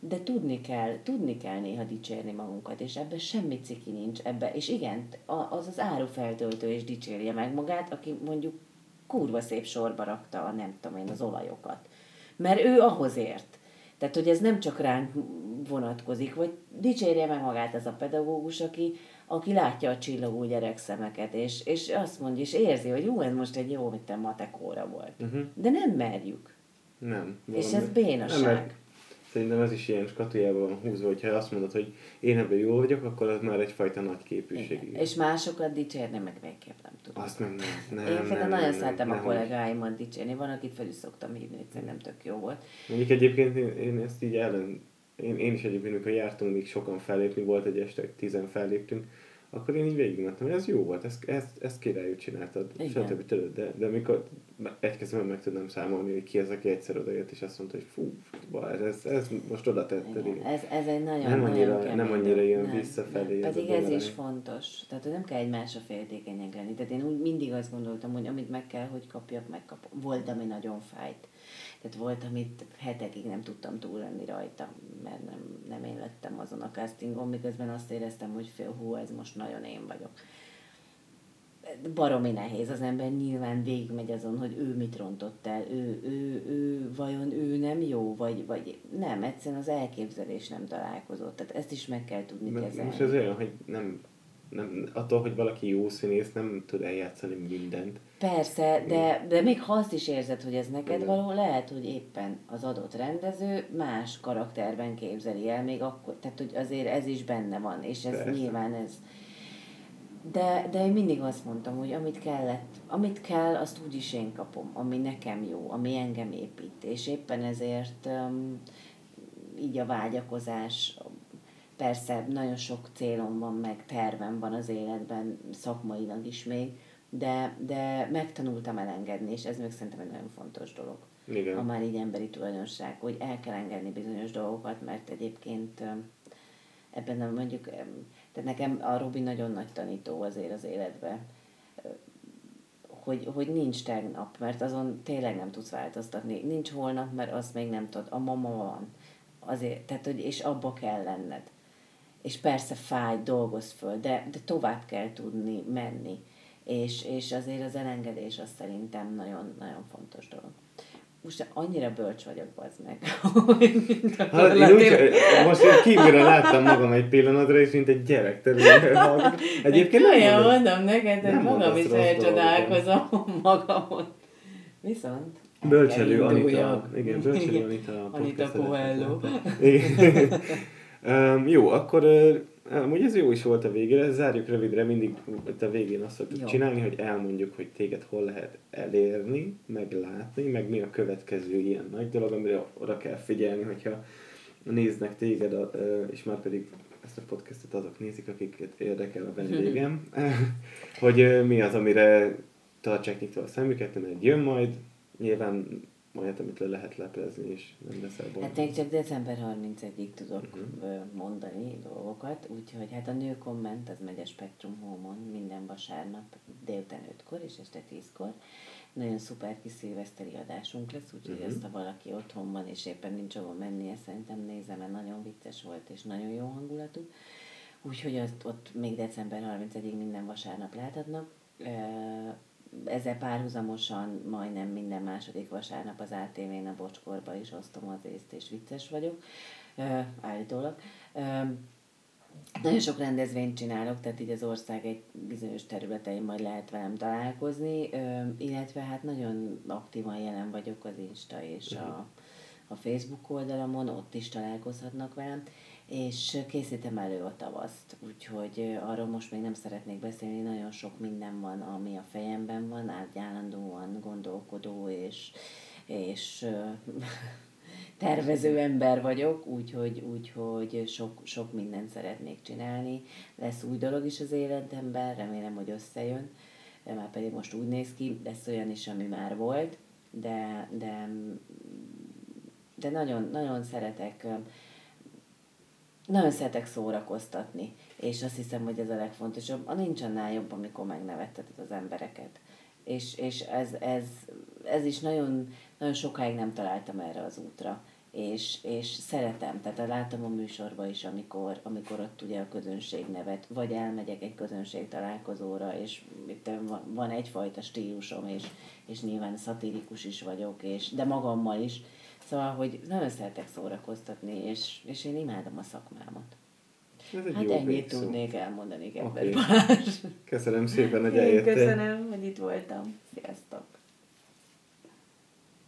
De tudni kell, tudni kell néha dicsérni magunkat, és ebben semmi ciki nincs. Ebbe, és igen, az az árufeltöltő is dicsérje meg magát, aki mondjuk kurva szép sorba rakta a nem tudom én az olajokat. Mert ő ahhoz ért. Tehát, hogy ez nem csak ránk vonatkozik, vagy dicsérje meg magát ez a pedagógus, aki, aki látja a csillagó gyerekszemeket, és, és azt mondja, és érzi, hogy jó, ez most egy jó, mint a matekóra volt. Uh-huh. De nem merjük. Nem. És ez bénaság. Nem, Szerintem ez is ilyen skatujában van húzva, hogyha azt mondod, hogy én ebben jó vagyok, akkor az már egyfajta nagy képűség. Igen. És másokat dicsérni meg végképp nem tudom. Azt meg nem. nem én például nagyon nem, szeretem nem, a kollégáimat dicsérni. Van, akit fel is szoktam hívni, hogy szerintem tök jó volt. Mondjuk egyébként én, én ezt így ellen, én, én is egyébként, amikor jártunk, még sokan fellépni, volt egy este, tizen felléptünk, akkor én így végigmentem, hogy ez jó volt, ezt, ezt, ezt királyú csináltad, stb. De, de mikor egy kezemben meg tudnám számolni, hogy ki az, aki egyszer odajött, és azt mondta, hogy fú, ez, ez, ez most oda tetted. Igen. Ez, ez egy nagyon, nem annyira, nagyon nem annyira jön nem, visszafelé. Nem. Pedig ez, ez is fontos. Tehát nem kell egymásra féltékenyek lenni. Tehát én úgy mindig azt gondoltam, hogy amit meg kell, hogy kapjak, megkapom. Volt, ami nagyon fájt. Tehát volt, amit hetekig nem tudtam túl lenni rajta, mert nem, nem én lettem azon a castingon, miközben azt éreztem, hogy fél hú, ez most nagyon én vagyok. Baromi nehéz, az ember nyilván végigmegy azon, hogy ő mit rontott el, ő, ő, ő vajon ő nem jó, vagy, vagy nem, egyszerűen az elképzelés nem találkozott. Tehát ezt is meg kell tudni Mert kezelni. Most ez olyan, hogy nem nem, attól, hogy valaki jó színész, nem tud eljátszani mindent. Persze, de, de még ha azt is érzed, hogy ez neked Igen. való, lehet, hogy éppen az adott rendező más karakterben képzeli el, még akkor, tehát hogy azért ez is benne van, és ez Persze. nyilván ez. De, de én mindig azt mondtam, hogy amit kellett, amit kell, azt úgyis én kapom, ami nekem jó, ami engem épít, és éppen ezért um, így a vágyakozás, Persze nagyon sok célom van, meg tervem van az életben, szakmailag is még, de, de megtanultam elengedni, és ez még szerintem egy nagyon fontos dolog. Igen. Ha már így emberi tulajdonság, hogy el kell engedni bizonyos dolgokat, mert egyébként ebben nem mondjuk, tehát nekem a Robi nagyon nagy tanító azért az életben, hogy, hogy nincs tegnap, mert azon tényleg nem tudsz változtatni. Nincs holnap, mert azt még nem tudod. A mama van. Azért, tehát, hogy, és abba kell lenned és persze fáj, dolgoz föl, de, de tovább kell tudni menni. És, és azért az elengedés az szerintem nagyon, nagyon fontos dolog. Most annyira bölcs vagyok, az meg. *laughs* hát én úgy, most én kívülre láttam magam egy pillanatra, és mint egy gyerek. Egyébként nem olyan mondom neked, hogy magam is elcsodálkozom *laughs* magamon. Viszont Bölcselő Anita. Igen, bölcselő Anita. Anita Coelho. Um, *laughs* jó, akkor uh, amúgy ez jó is volt a végére, zárjuk rövidre, mindig a végén azt szoktuk jó. csinálni, hogy elmondjuk, hogy téged hol lehet elérni, meglátni, meg mi a következő ilyen nagy dolog, amire oda kell figyelni, hogyha néznek téged, a, és már pedig ezt a podcastet azok nézik, akiket érdekel a vendégem, *laughs* hogy mi az, amire tartsák nyitva a szemüket, mert jön majd, nyilván olyat, amit le lehet leplezni, és nem leszel boldog. Hát még csak december 31-ig tudok uh-huh. mondani dolgokat, úgyhogy hát a nő komment, az megy a Spektrum Home-on minden vasárnap délután 5-kor és este 10-kor. Nagyon szuper kis szilveszteri adásunk lesz, úgyhogy uh-huh. ezt, ha valaki otthon van, és éppen nincs ahol mennie, szerintem nézem, mert nagyon vicces volt, és nagyon jó hangulatú. Úgyhogy azt ott még december 31-ig minden vasárnap láthatnak ezzel párhuzamosan majdnem minden második vasárnap az ATV-n a bocskorba is osztom az észt, és vicces vagyok, állítólag. Nagyon sok rendezvényt csinálok, tehát így az ország egy bizonyos területein majd lehet velem találkozni, illetve hát nagyon aktívan jelen vagyok az Insta és a, a Facebook oldalamon, ott is találkozhatnak velem és készítem elő a tavaszt, úgyhogy arról most még nem szeretnék beszélni, nagyon sok minden van, ami a fejemben van, állandóan gondolkodó, és, és *laughs* tervező ember vagyok, úgyhogy, úgyhogy sok, sok mindent szeretnék csinálni. Lesz új dolog is az életemben, remélem, hogy összejön, már pedig most úgy néz ki, lesz olyan is, ami már volt, de, de, de nagyon, nagyon szeretek nagyon szeretek szórakoztatni, és azt hiszem, hogy ez a legfontosabb. A nincs annál jobb, amikor megnevetteted az embereket. És, és ez, ez, ez is nagyon, nagyon sokáig nem találtam erre az útra. És, és szeretem, tehát látom a műsorba is, amikor, amikor ott ugye a közönség nevet, vagy elmegyek egy közönség találkozóra, és itt van, egyfajta stílusom, és, és nyilván szatirikus is vagyok, és, de magammal is, Szóval, hogy nagyon szeretek szórakoztatni, és, és én imádom a szakmámat. Ez egy hát jó ennyit szó. tudnék elmondani, kedves okay. Köszönöm szépen, hogy eljöttél. Köszönöm, hogy itt voltam. Sziasztok!